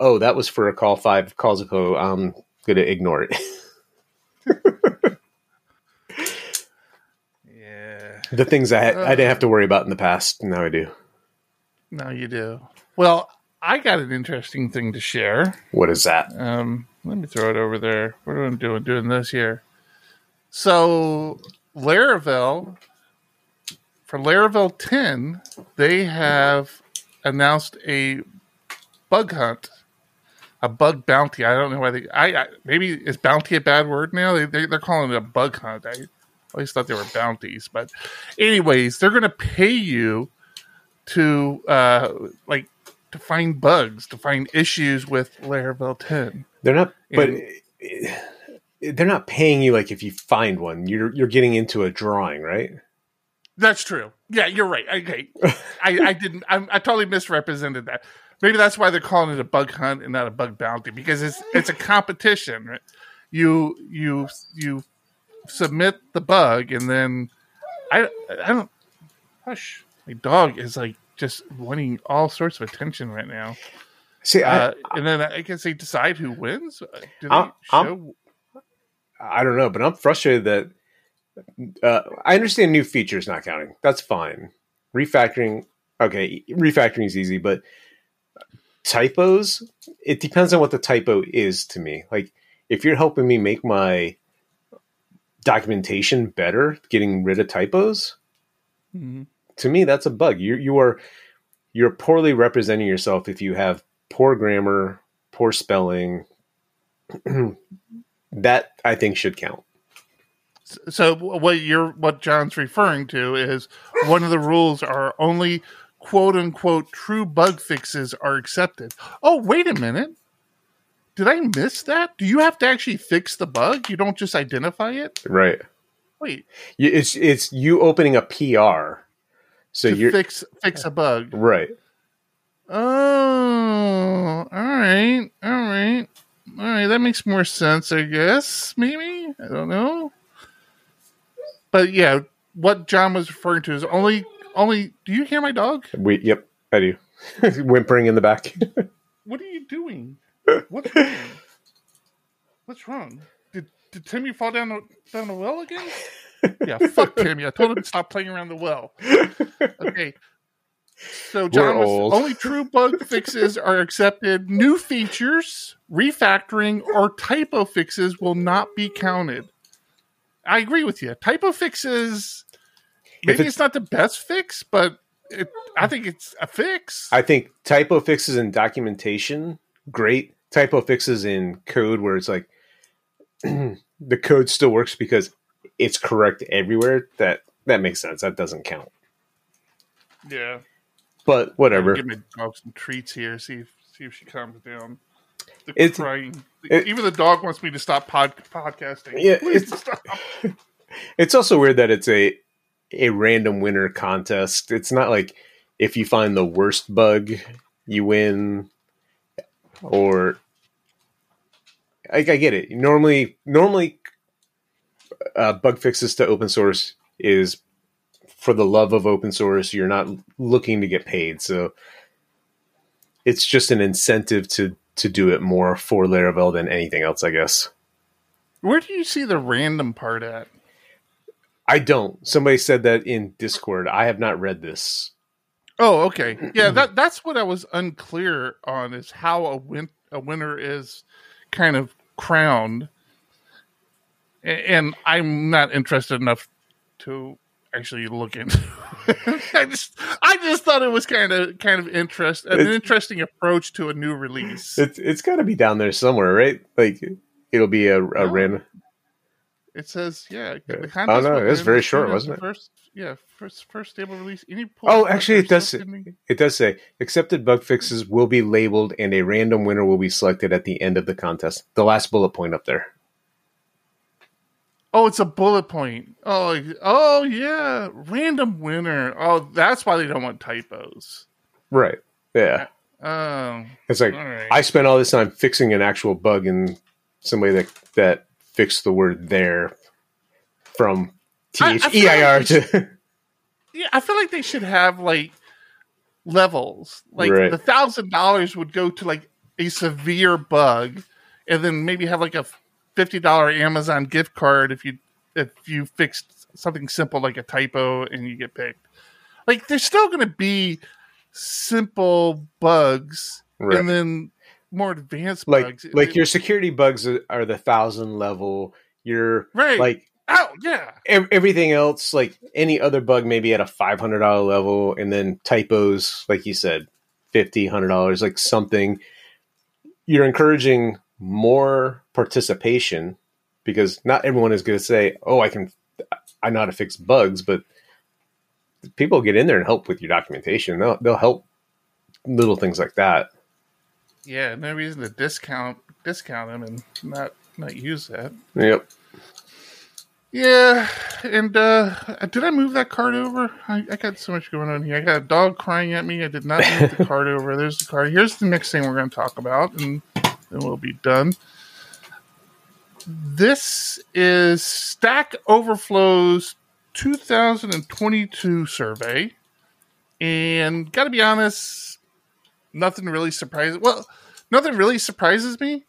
"Oh, that was for a call five calls ago. I'm going to ignore it." yeah. The things I I didn't have to worry about in the past, now I do. Now you do. Well, I got an interesting thing to share. What is that? Um, let me throw it over there. What am I doing? Doing this here. So Laravel, for Laravel 10, they have announced a bug hunt, a bug bounty. I don't know why they. I, I maybe is bounty a bad word now? They, they they're calling it a bug hunt. I always thought they were bounties, but anyways, they're going to pay you to uh like to find bugs, to find issues with Laravel 10. They're not, but eh, they're not paying you like if you find one. You're you're getting into a drawing, right? That's true. Yeah, you're right. Okay, I, I didn't. I, I totally misrepresented that. Maybe that's why they're calling it a bug hunt and not a bug bounty because it's it's a competition. Right? You you you submit the bug and then I I don't. Hush, my dog is like just wanting all sorts of attention right now. See, uh, and then I guess they decide who wins. Uh, do they I'm- I'm- show? I don't know, but I'm frustrated that uh, I understand new features not counting. That's fine. Refactoring, okay, refactoring is easy, but typos, it depends on what the typo is to me. Like, if you're helping me make my documentation better, getting rid of typos, Mhm. To me that's a bug. You you are you're poorly representing yourself if you have poor grammar, poor spelling. that I think should count. So what you're what John's referring to is one of the rules are only quote unquote true bug fixes are accepted. Oh, wait a minute. Did I miss that? Do you have to actually fix the bug? You don't just identify it? Right. Wait, It's it's you opening a PR. So you're fix fix a bug. right. Oh, all right, all right, all right. That makes more sense, I guess. Maybe I don't know, but yeah, what John was referring to is only only. Do you hear my dog? We yep, I do. Whimpering in the back. What are you doing? What's wrong? What's wrong? Did did Timmy fall down the down the well again? Yeah, fuck Timmy. I told him to stop playing around the well. Okay. So John We're was old. only true bug fixes are accepted. New features, refactoring, or typo fixes will not be counted. I agree with you. Typo fixes maybe it's- it's, not the best fix, but it, I think it's a fix. I think typo fixes in documentation, great. Typo fixes in code where it's like the code still works because it's correct everywhere. That that makes sense. That doesn't count. yeah. But whatever. Give my dog some treats here. See if see if she calms down. The It's- crying. it- Even the dog wants me to stop pod, podcasting. Yeah, Please it's- stop. It's also weird that it's a a random winner contest. It's not like if you find the worst bug you win, or I get it. Normally, normally, uh, bug fixes to open source is for the love of open source. You're not looking to get paid, so it's just an incentive to to do it more for Laravel than anything else, I guess. Where do you see the random part at? I don't. Somebody said that in Discord. I have not read this. Oh, okay. Yeah, that that's what I was unclear on is how a win a winner is kind of crowned, and I'm not interested enough to actually look into. I just I just thought it was kind of kind of interest an It's- interesting approach to a new release. It's it's got to be down there somewhere, right? Like it'll be a, a No. random. It says, yeah. Oh, no, it was very short, wasn't it? First, yeah, first first stable release. Any Oh, actually, it does. Say, it does say accepted bug fixes will be labeled, and a random winner will be selected at the end of the contest. The last bullet point up there. Oh, it's a bullet point. Oh, oh yeah, random winner. Oh, that's why they don't want typos. Right. Yeah. Um, It's like right. I spent all this time fixing an actual bug, and somebody that that fixed the word there from T H E I R to yeah, I feel like they should have like levels. Like Right. the thousand dollars would go to like a severe bug, and then maybe have like a fifty dollar Amazon gift card if you if you fixed something simple like a typo and you get picked. Like there's still going to be simple bugs, Right. and then more advanced like bugs. like your security bugs are, the thousand level. Your right. like oh yeah, ev- everything else, like any other bug, maybe at a five hundred dollar level, and then typos, like you said, fifty, hundred dollars, like something. You're encouraging more participation because not everyone is going to say, "Oh, I can, I know how to fix bugs," but people get in there and help with your documentation. They'll they'll help little things like that. yeah. No reason to discount discount them and not not use that. Yep. Yeah, and uh did I move that card over? I, I got so much going on here. I got a dog crying at me. I did not move the card over. There's the card. Here's the next thing we're going to talk about, and then we'll be done. This is Stack Overflow's 2022 survey, and got to be honest, nothing really surprises. Well, nothing really surprises me,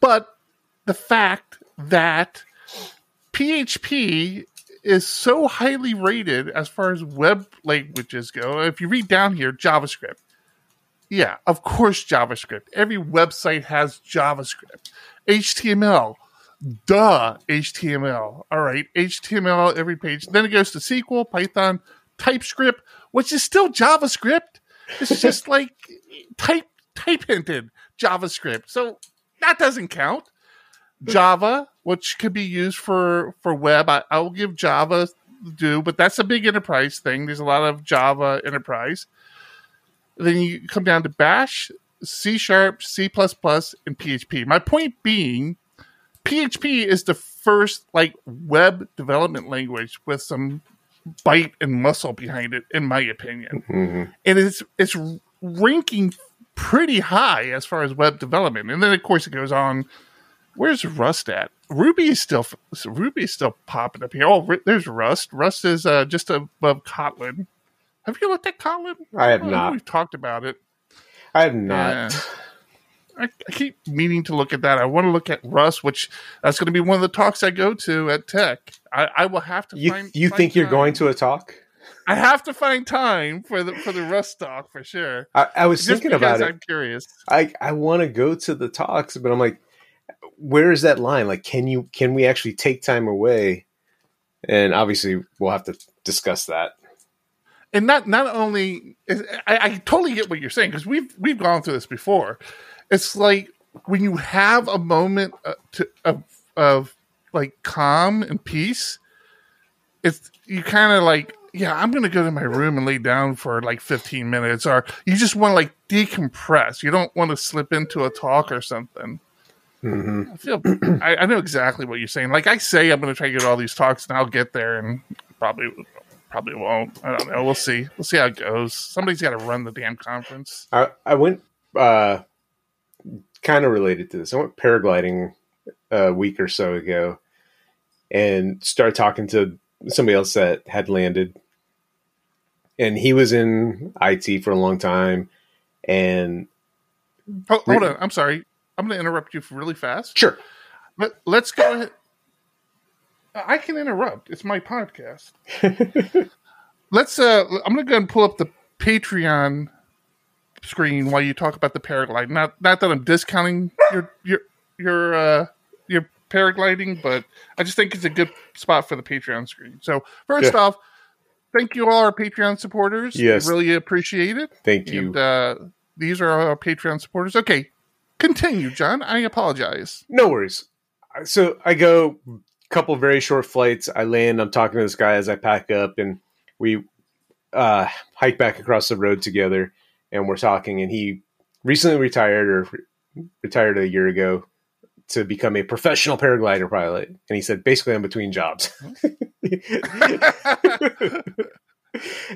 but the fact that PHP is so highly rated as far as web languages go. If you read down here, JavaScript. Yeah, of course, JavaScript. Every website has JavaScript. HTML. Duh, HTML. All right, HTML every page. Then it goes to SQL, Python, TypeScript, which is still JavaScript. It's just like type type hinted JavaScript. So that doesn't count. Java, which could be used for for web. I, I will give Java due, but that's a big enterprise thing. There's a lot of Java enterprise. Then you come down to Bash, C Sharp, C++, and PHP. My point being, PHP is the first like web development language with some bite and muscle behind it, in my opinion hmm and it's it's ranking pretty high as far as web development. And then of course it goes on. Where's Rust at? Ruby is still Ruby is still popping up here. Oh, there's Rust. Rust is uh, just above Kotlin. Have you looked at Kotlin? I have Oh, not. We've talked about it. I have not. I, I keep meaning to look at that. I want to look at Rust, which that's going to be one of the talks I go to at Tech. I, I will have to. You find, you find think you're time. going to a talk? I have to find time for the for the Rust talk for sure. I, I was Just thinking about it. I'm curious. I I want to go to the talks, but I'm like, where is that line? Like, can you can we actually take time away? And obviously, we'll have to discuss that. And not not only is, I, I totally get what you're saying because we've we've gone through this before. It's like when you have a moment uh, to, of of like calm and peace. It's you kind of like yeah, I'm gonna go to my room and lay down for like 15 minutes, or you just want to like decompress. You don't want to slip into a talk or something. hmm I feel I, I know exactly what you're saying. Like I say, I'm going to try to get all these talks, and I'll get there and probably probably won't. I don't know. We'll see. We'll see how it goes. Somebody's got to run the damn conference. I, I went uh, kind of related to this. I went paragliding a week or so ago and started talking to somebody else that had landed. And he was in IT for a long time. And Hold, hold on. I'm sorry. I'm going to interrupt you really fast. sure, Let, let's go ahead. I can interrupt. It's my podcast. let's. uh I'm going to go and pull up the Patreon screen while you talk about the paragliding. Not not that I'm discounting your your your uh your paragliding, but I just think it's a good spot for the Patreon screen. So first Yeah. off, thank you all our Patreon supporters. Yes. really appreciate it. thank you. And uh, these are our Patreon supporters. Okay, continue, John. I apologize. No worries. So I go couple very short flights. I land. I'm talking to this guy as I pack up, and we uh, hike back across the road together, and we're talking. And he recently retired, or retired a year ago, to become a professional paraglider pilot. And he said, basically, I'm between jobs.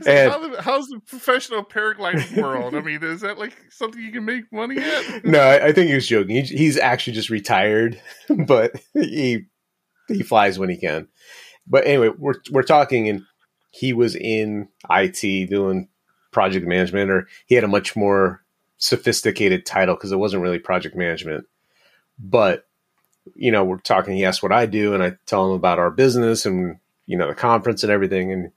and How the- how's the professional paragliding world? I mean, is that like something you can make money at? no, I, I think he was joking. He, he's actually just retired, but he he flies when he can. But anyway, we're we're talking, and he was in IT doing project management, or he had a much more sophisticated title because it wasn't really project management. But you know, we're talking. He asked what I do, and I tell him about our business and you know the conference and everything. And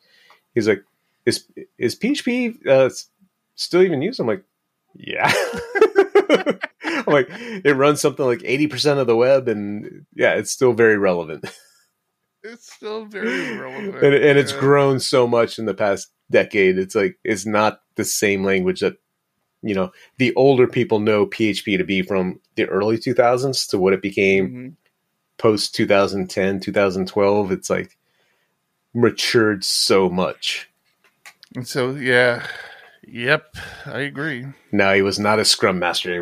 he's like, "Is is PHP uh, still even used?" I'm like, "Yeah." Like, it runs something like eighty percent of the web, and yeah, it's still very relevant, It's still very relevant, and, and it's grown so much in the past decade. It's like it's not the same language that you know the older people know PHP to be from the early 2000s to what it became Mhm. post 2010 2012 it's like matured so much And so, yeah, yep, I agree. no he was not a scrum master he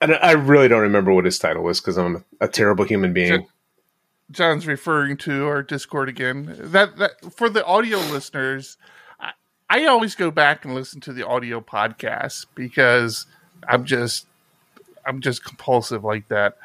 and i really don't remember what his title was because i'm a terrible human being John's referring to our Discord again. That that for the audio listeners, I, I always go back and listen to the audio podcast because I'm just I'm just compulsive like that.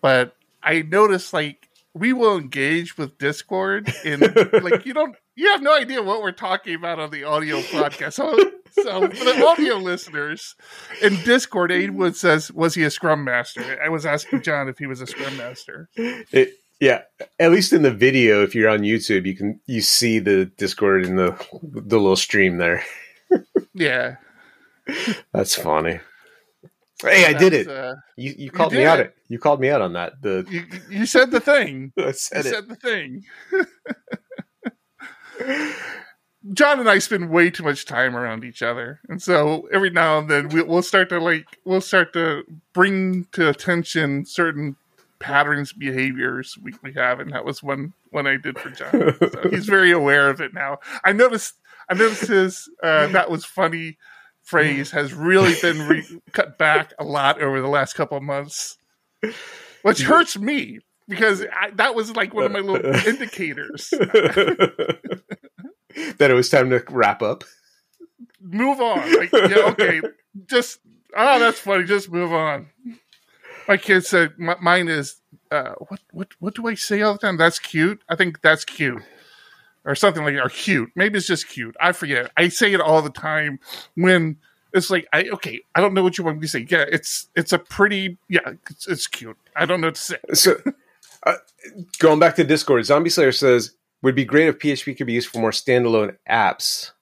But I notice like we will engage with Discord and like you don't you have no idea what we're talking about on the audio podcast. So so for the audio listeners in Discord, Aidwood says, Was he a scrum master? I was asking John if he was a scrum master. it, yeah at least in the video if you're on youtube you can you see the discord in the the little stream there Yeah. that's funny hey i did it Uh, you, you called me out it. you called me out on that the you, you said the thing. i You said it said the thing. John and I spend way too much time around each other, and so every now and then we, we'll start to like we'll start to bring to attention certain patterns, behaviors we, we have, and that was one one I did for John. So he's very aware of it now. I noticed I noticed his uh, that was funny phrase has really been re- cut back a lot over the last couple of months, which hurts me because I, that was like one of my little indicators. That it was time to wrap up. Move on. Like, yeah, okay, just oh, that's funny. Just move on. My kid said m- mine is uh, what what what do I say all the time? That's cute. I think that's cute. Or something like or cute. Maybe it's just cute. I forget. I say it all the time when it's like I okay, I don't know what you want me to say. Yeah, it's it's a pretty yeah, it's, it's cute. I don't know what to say. So, uh, going back to Discord, Zombie Slayer says would be great if PHP could be used for more standalone apps.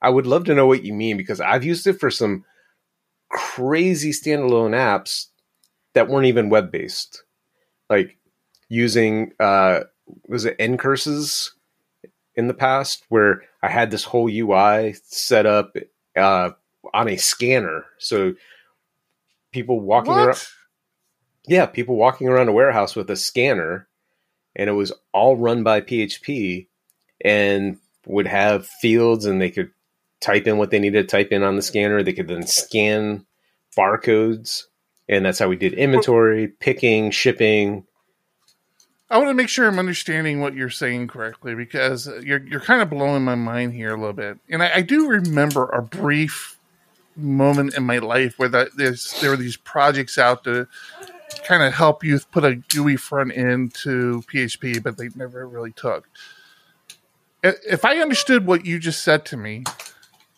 I would love to know what you mean because I've used it for some crazy standalone apps that weren't even web based, like using uh, was it ncurses in the past where I had this whole UI set up uh, on a scanner, so people walking around yeah, people walking around a warehouse with a scanner, and it was all run by PHP, and would have fields, and they could type in what they needed to type in on the scanner. They could then scan barcodes, and that's how we did inventory, picking, shipping. I want to make sure I'm understanding what you're saying correctly because you're you're kind of blowing my mind here a little bit. And I, I do remember a brief moment in my life where that there were these projects out to kind of help you put a GUI front end to PHP, but they never really took. If I understood what you just said to me,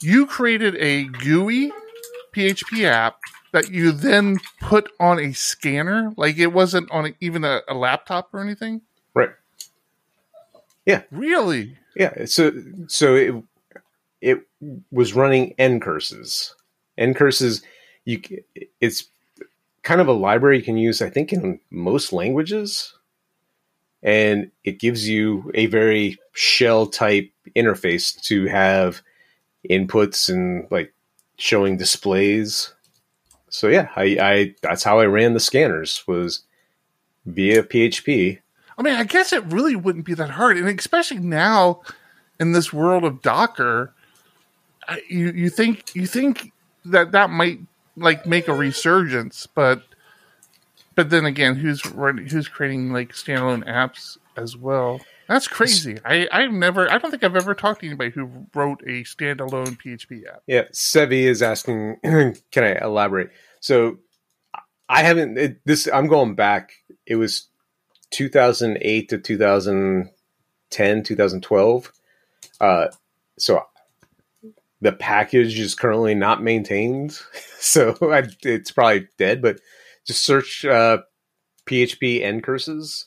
you created a GUI PHP app that you then put on a scanner, like it wasn't on a, even a, a laptop or anything. Right. Yeah. Really? Yeah. So so it it was running ncurses. N curses. You it's kind of a library you can use. I think in most languages, and it gives you a very shell type interface to have inputs and like showing displays. So yeah, I, I that's how I ran the scanners was via PHP. I mean, I guess it really wouldn't be that hard, and especially now in this world of Docker, you you think you think that that might like make a resurgence, but but then again, who's who's creating like standalone apps as well? That's crazy. I I've never I don't think I've ever talked to anybody who wrote a standalone PHP app. Yeah, Sevi is asking, can I elaborate? So I haven't it, this. I'm going back. It was 2008 to 2010, 2012. Uh, so the package is currently not maintained, so I, it's probably dead. But just search uh, PHP ncurses.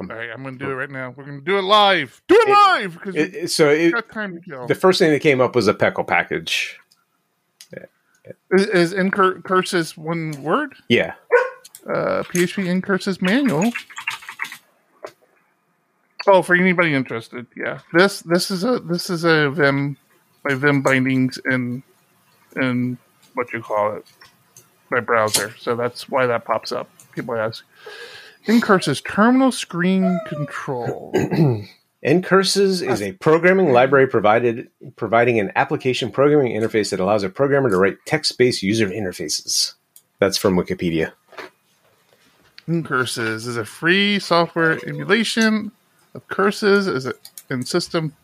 All right, I'm going to do it right now. We're going to do it live. Do it, It- live because It, we it- so it, got time to kill. the first thing that came up was a PECL package. Is, is in cur- curses one word? Yeah, uh, PHP ncurses manual. Oh, for anybody interested, yeah. This this is a this is a Vim my Vim bindings in in what you call it my browser. So that's why that pops up. People ask. Ncurses terminal screen control. Ncurses is a programming library provided providing an application programming interface that allows a programmer to write text-based user interfaces. That's from Wikipedia. ncurses is a free software emulation of curses. Is it in system?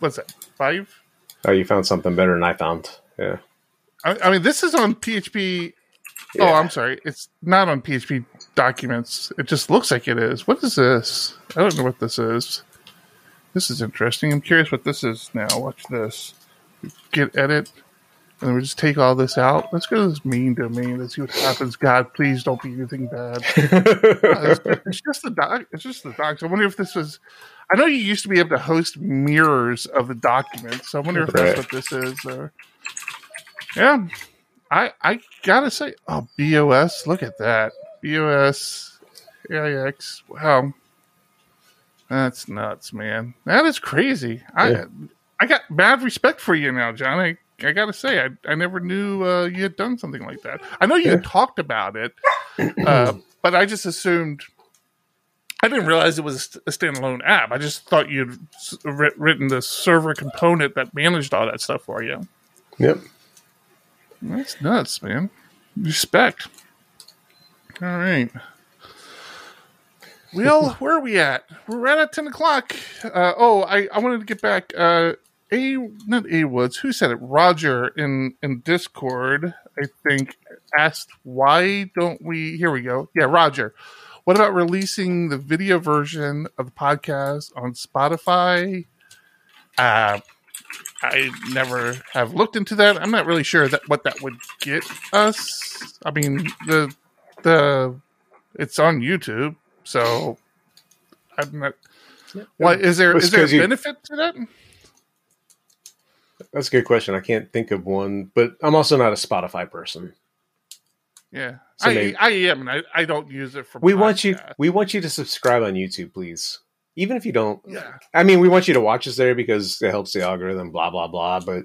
What's that? Five? Oh, you found something better than I found. Yeah. I, I mean, this is on PHP. Oh, I'm sorry. It's not on PHP documents. It just looks like it is. What is this? I don't know what this is. This is interesting. I'm curious what this is now. Watch this. Get edit. And then we just take all this out. Let's go to this main domain. Let's see what happens. God, please don't be anything bad. It's, it's just the doc. It's just the docs. I wonder if this was. I know you used to be able to host mirrors of the documents. So I wonder if Right. that's what this is. Uh, yeah, I I gotta say, oh BOS, look at that BOS AIX. Wow, that's nuts, man. That is crazy. I Yeah. I got mad respect for you now, John. I, I gotta say, I I never knew uh, you had done something like that. I know you had talked about it, uh, but I just assumed. I didn't realize it was a standalone app. I just thought you'd written the server component that managed all that stuff for you. Yep. That's nuts, man. Respect. All right. Well, where are we at? We're right at 10 o'clock. Uh, oh, I, I wanted to get back. Uh, a not A Woods. Who said it? Roger in in Discord. I think asked why don't we? Here we go. Yeah, Roger. What about releasing the video version of the podcast on Spotify? Uh, I never have looked into that. I'm not really sure that what that would get us. I mean, the the it's on YouTube, so I'm not. What is there? Is there a you- benefit to that? That's a good question. I can't think of one, but I'm also not a Spotify person. Yeah, So I I am. and I, I don't use it for. We want you we want you to subscribe on YouTube, please. Even if you don't Yeah, I mean, we want you to watch us there because it helps the algorithm, blah blah blah. But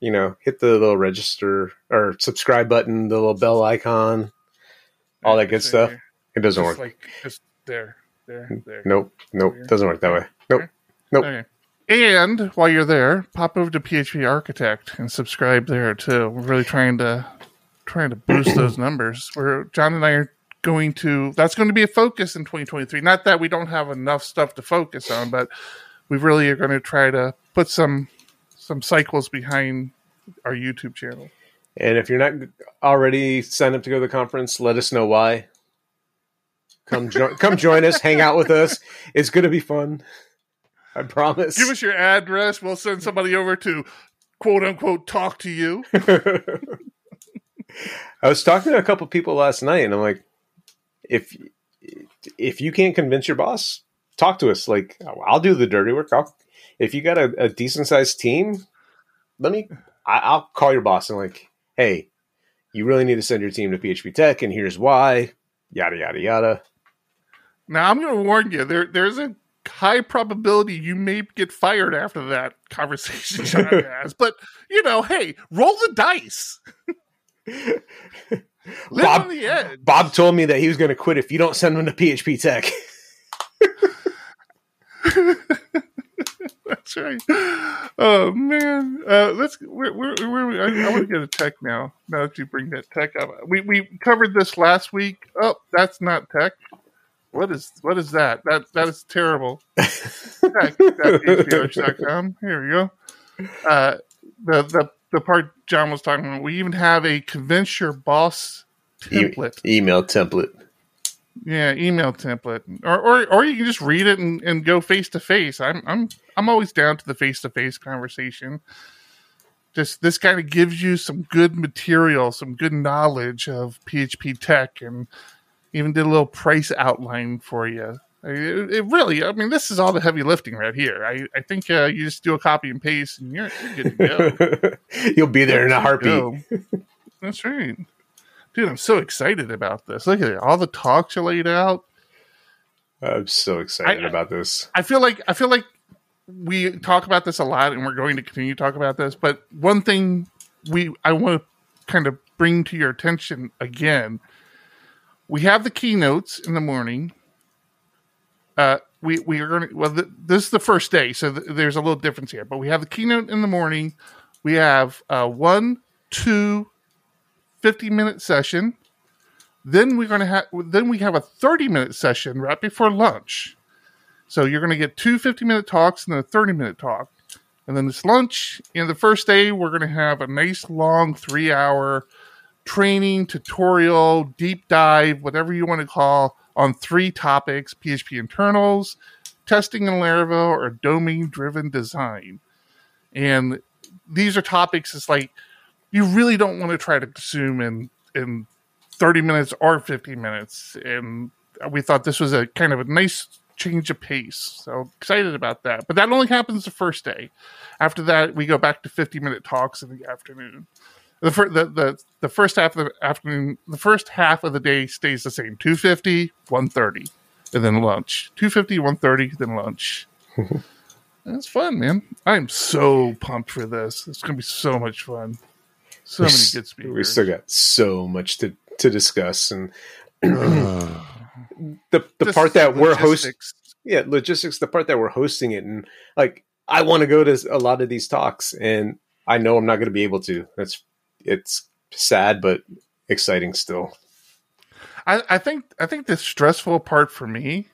you know, hit the little register or subscribe button, the little bell icon, all that good Just stuff. there. It doesn't Just work. like just there, there, there. Nope, nope, There. doesn't work that way. Nope. Nope. Okay. And while you're there, pop over to PHP Architect and subscribe there too. We're really trying to trying to boost those numbers. We're John and I are going to that's going to be a focus in 2023. Not that we don't have enough stuff to focus on, but we really are going to try to put some some cycles behind our YouTube channel. And if you're not already signed up to go to the conference, let us know why. Come join, come join us, hang out with us. It's going to be fun. I promise. Give us your address. We'll send somebody over to quote unquote talk to you. I was talking to a couple people last night, and I'm like, if if you can't convince your boss, talk to us. Like, I'll do the dirty work. I'll, if you got a, a decent sized team, let me. I, I'll call your boss and like, hey, you really need to send your team to PHP Tek, and here's why. Yada yada yada. Now I'm going to warn you. There, there's a high probability you may get fired after that conversation John has. But you know, hey, roll the dice. Bob, on the edge. Bob told me that he was going to quit if you don't send him to PHP Tek. That's right. Oh man, uh, let's. Where, where, where I, I want to get a tech now. Now that you bring that tech up, we we covered this last week. Oh, that's not tech. What is what is that? That that is terrible. Tech.hbh.com. Here we go. Uh, the the the part John was talking about. We even have a convince your boss template. E- email template. Yeah, email template, or or or you can just read it and, and go face to face. I'm I'm I'm always down to the face to face conversation. Just this kind of gives you some good material, some good knowledge of PHP Tek, and even did a little price outline for you. It, it really, I mean, this is all the heavy lifting right here. I I think uh, you just do a copy and paste, and you're, you're good to go. You'll be there in a heartbeat. That's right. Dude, I'm so excited about this. Look at it. All the talks are laid out. I'm so excited I- about this. I feel like I feel like we talk about this a lot and we're going to continue to talk about this, but one thing we I want to kind of bring to your attention again. We have the keynotes in the morning. Uh we we are going to well th- this is the first day, so th- there's a little difference here, but we have the keynote in the morning. We have uh one, two 50 minute session. Then we're going to have then we have a 30 minute session right before lunch. So you're going to get two 50 minute talks and then a 30 minute talk. And then this lunch. In the first day, we're going to have a nice long three hour training, tutorial, deep dive, whatever you want to call, on three topics PHP internals, testing in Laravel, or domain driven design. And these are topics, it's like you really don't want to try to consume in, in 30 minutes or 50 minutes. And we thought this was a kind of a nice change of pace. So excited about that. But that only happens the first day. After that, we go back to 50 minute talks in the afternoon. The, fir- the, the, the first half of the afternoon, the first half of the day stays the same 250, 130, and then lunch. 250, 130, then lunch. That's fun, man. I'm so pumped for this. It's going to be so much fun. So We many good speakers. We still got so much to, to discuss, and the the Just part that we're hosting, yeah, logistics. The part that we're hosting it, and like I want to go to a lot of these talks, and I know I'm not going to be able to. That's it's sad, but exciting still. I, I think I think the stressful part for me,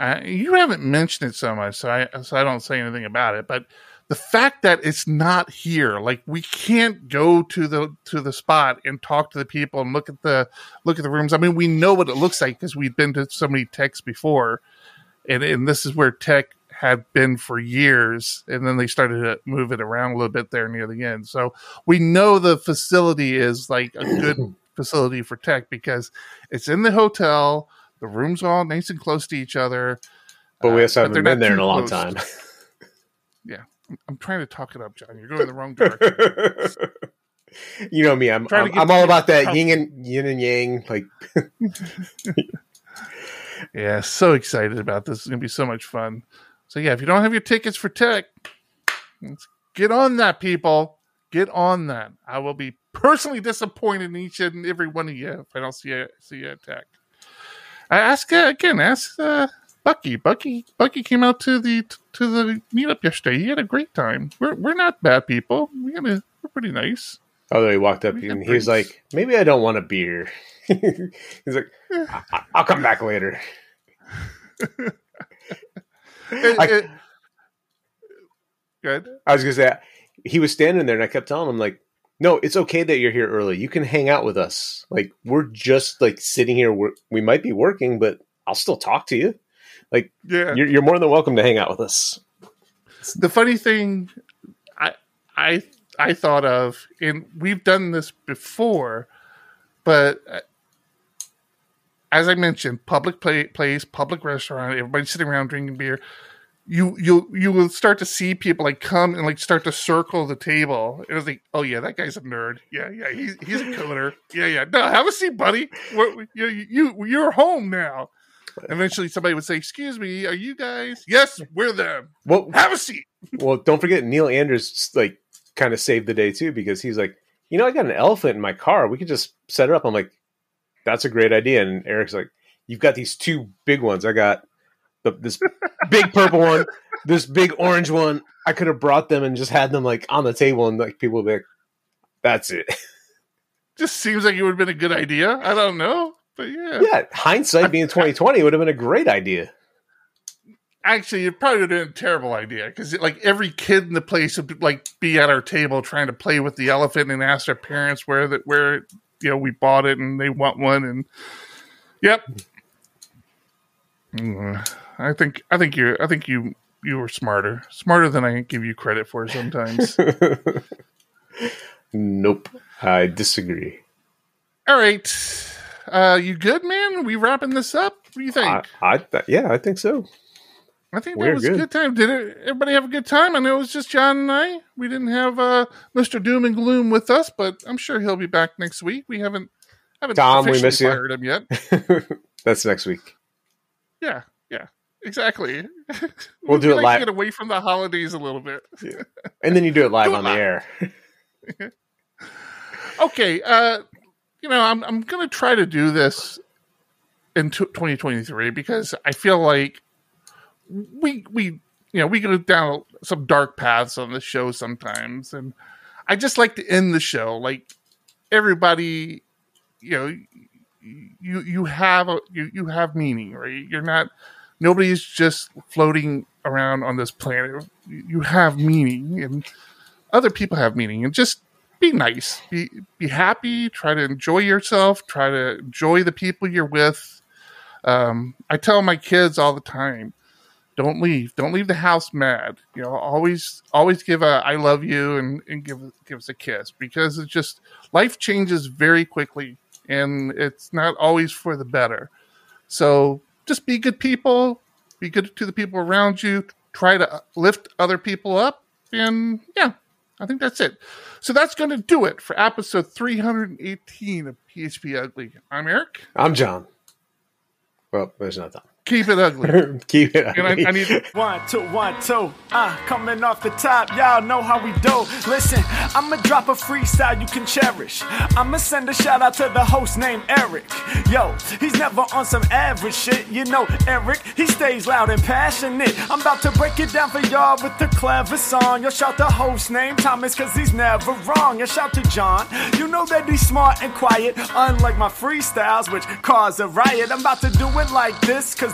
uh, you haven't mentioned it so much, so I so I don't say anything about it. But the fact that it's not here, like we can't go to the to the spot and talk to the people and look at the look at the rooms. I mean, we know what it looks like because we've been to so many teks before, and and this is where tek had been for years, and then they started to move it around a little bit there near the end. So we know the facility is like a good facility for tek because it's in the hotel. The rooms are all nice and close to each other. But we Uh, also they're haven't been there in a long close. time. I'm- I'm trying to talk it up, John. You're going the wrong direction. you know me. I'm I'm, I'm all about that yin and yin and yang. Like yeah, so excited about this. It's going to be so much fun. So yeah, if you don't have your tickets for tek, get on that, people. Get on that. I will be personally disappointed in each and every one of you if I don't see you, see you at tek. I ask uh, again. Ask uh, Bucky. Bucky. Bucky came out to the to the meetup yesterday. He had a great time. We're we're not bad people. We had a, we're pretty nice. Although he walked up and he was like, "Maybe I don't want a beer." He's like, "I'll come back later." It- I- it- good. I was gonna say he was standing there, and I kept telling him like, "No, it's okay that you're here early. You can hang out with us. Like we're just like sitting here. We're, we might be working, but I'll still talk to you. Like Yeah. You're, you're more than welcome to hang out with us." the funny thing I I I thought of, and we've done this before, but uh, as I mentioned, public play, place, public restaurant, everybody sitting around drinking beer. You you you will start to see people like come and like start to circle the table. It was like, oh yeah, that guy's a nerd. Yeah, yeah, he's he's a coder. Yeah, yeah. No, have a seat, buddy. We're, you you you're home now. Eventually, somebody would say, "Excuse me, are you guys?" Yes, we're them. Well, Have a seat. well, don't forget Neil Anders like kind of saved the day too because he's like, you know, I got an elephant in my car. We could just set it up. I'm like, that's a great idea. And Eric's like, you've got these two big ones. I got the, this big purple one, this big orange one. I could have brought them and just had them like on the table, and like people would be like, that's it. just seems like it would have been a good idea. I don't know, but yeah. yeah, hindsight being 2020 would have been a great idea. Actually, it probably would have been a terrible idea because like every kid in the place would like be at our table trying to play with the elephant and ask their parents where that where know we bought it and they want one and yep. Mm, I think I think you I think you you were smarter smarter than I give you credit for sometimes. nope, I disagree. All right, uh, you good, man? we wrapping this up? What do you think? I, I th- yeah, I think so. I think We're that was a good. good time. Did it, everybody have a good time? I know it was just John and I. We didn't have uh, Mr. Doom and Gloom with us, but I'm sure he'll be back next week. We haven't haven't Tom, we miss you. fired him yet. That's next week. Yeah, yeah, exactly. We'll do We'd it like live. Get away from the holidays a little bit. And then you do it live Do it on the air. Okay, uh, you know, I'm I'm gonna try to do this in t- 2023 because I feel like we we you know we go down some dark paths on the show sometimes, and I just like to end the show like everybody, you know, you you have a you you have meaning, right? You're not nobody's just floating around on this planet. You have meaning, and other people have meaning, and just be nice, be be happy, try to enjoy yourself, try to enjoy the people you're with. Um, I tell my kids all the time, don't leave, don't leave the house mad. You know, always always give a I love you and, and give give us a kiss because it's just life changes very quickly and it's not always for the better. So just be good people, be good to the people around you, try to lift other people up, and yeah, I think that's it. So that's going to do it for episode 318 of PHP Ugly. I'm Eric. I'm John. Well, there's not that. Keep it ugly. Keep it. And I, I need One, two, one, two. Uh, coming off the top, y'all know how we do. Listen, I'ma drop a freestyle you can cherish. I'ma send a shout out to the host named Eric. Yo, he's never on some average shit. You know, Eric, he stays loud and passionate. I'm about to break it down for y'all with the clever song. Yo, shout the host named Thomas, cause he's never wrong. And shout to John. You know that he's smart and quiet, unlike my freestyles, which cause a riot. I'm about to do it like this, cause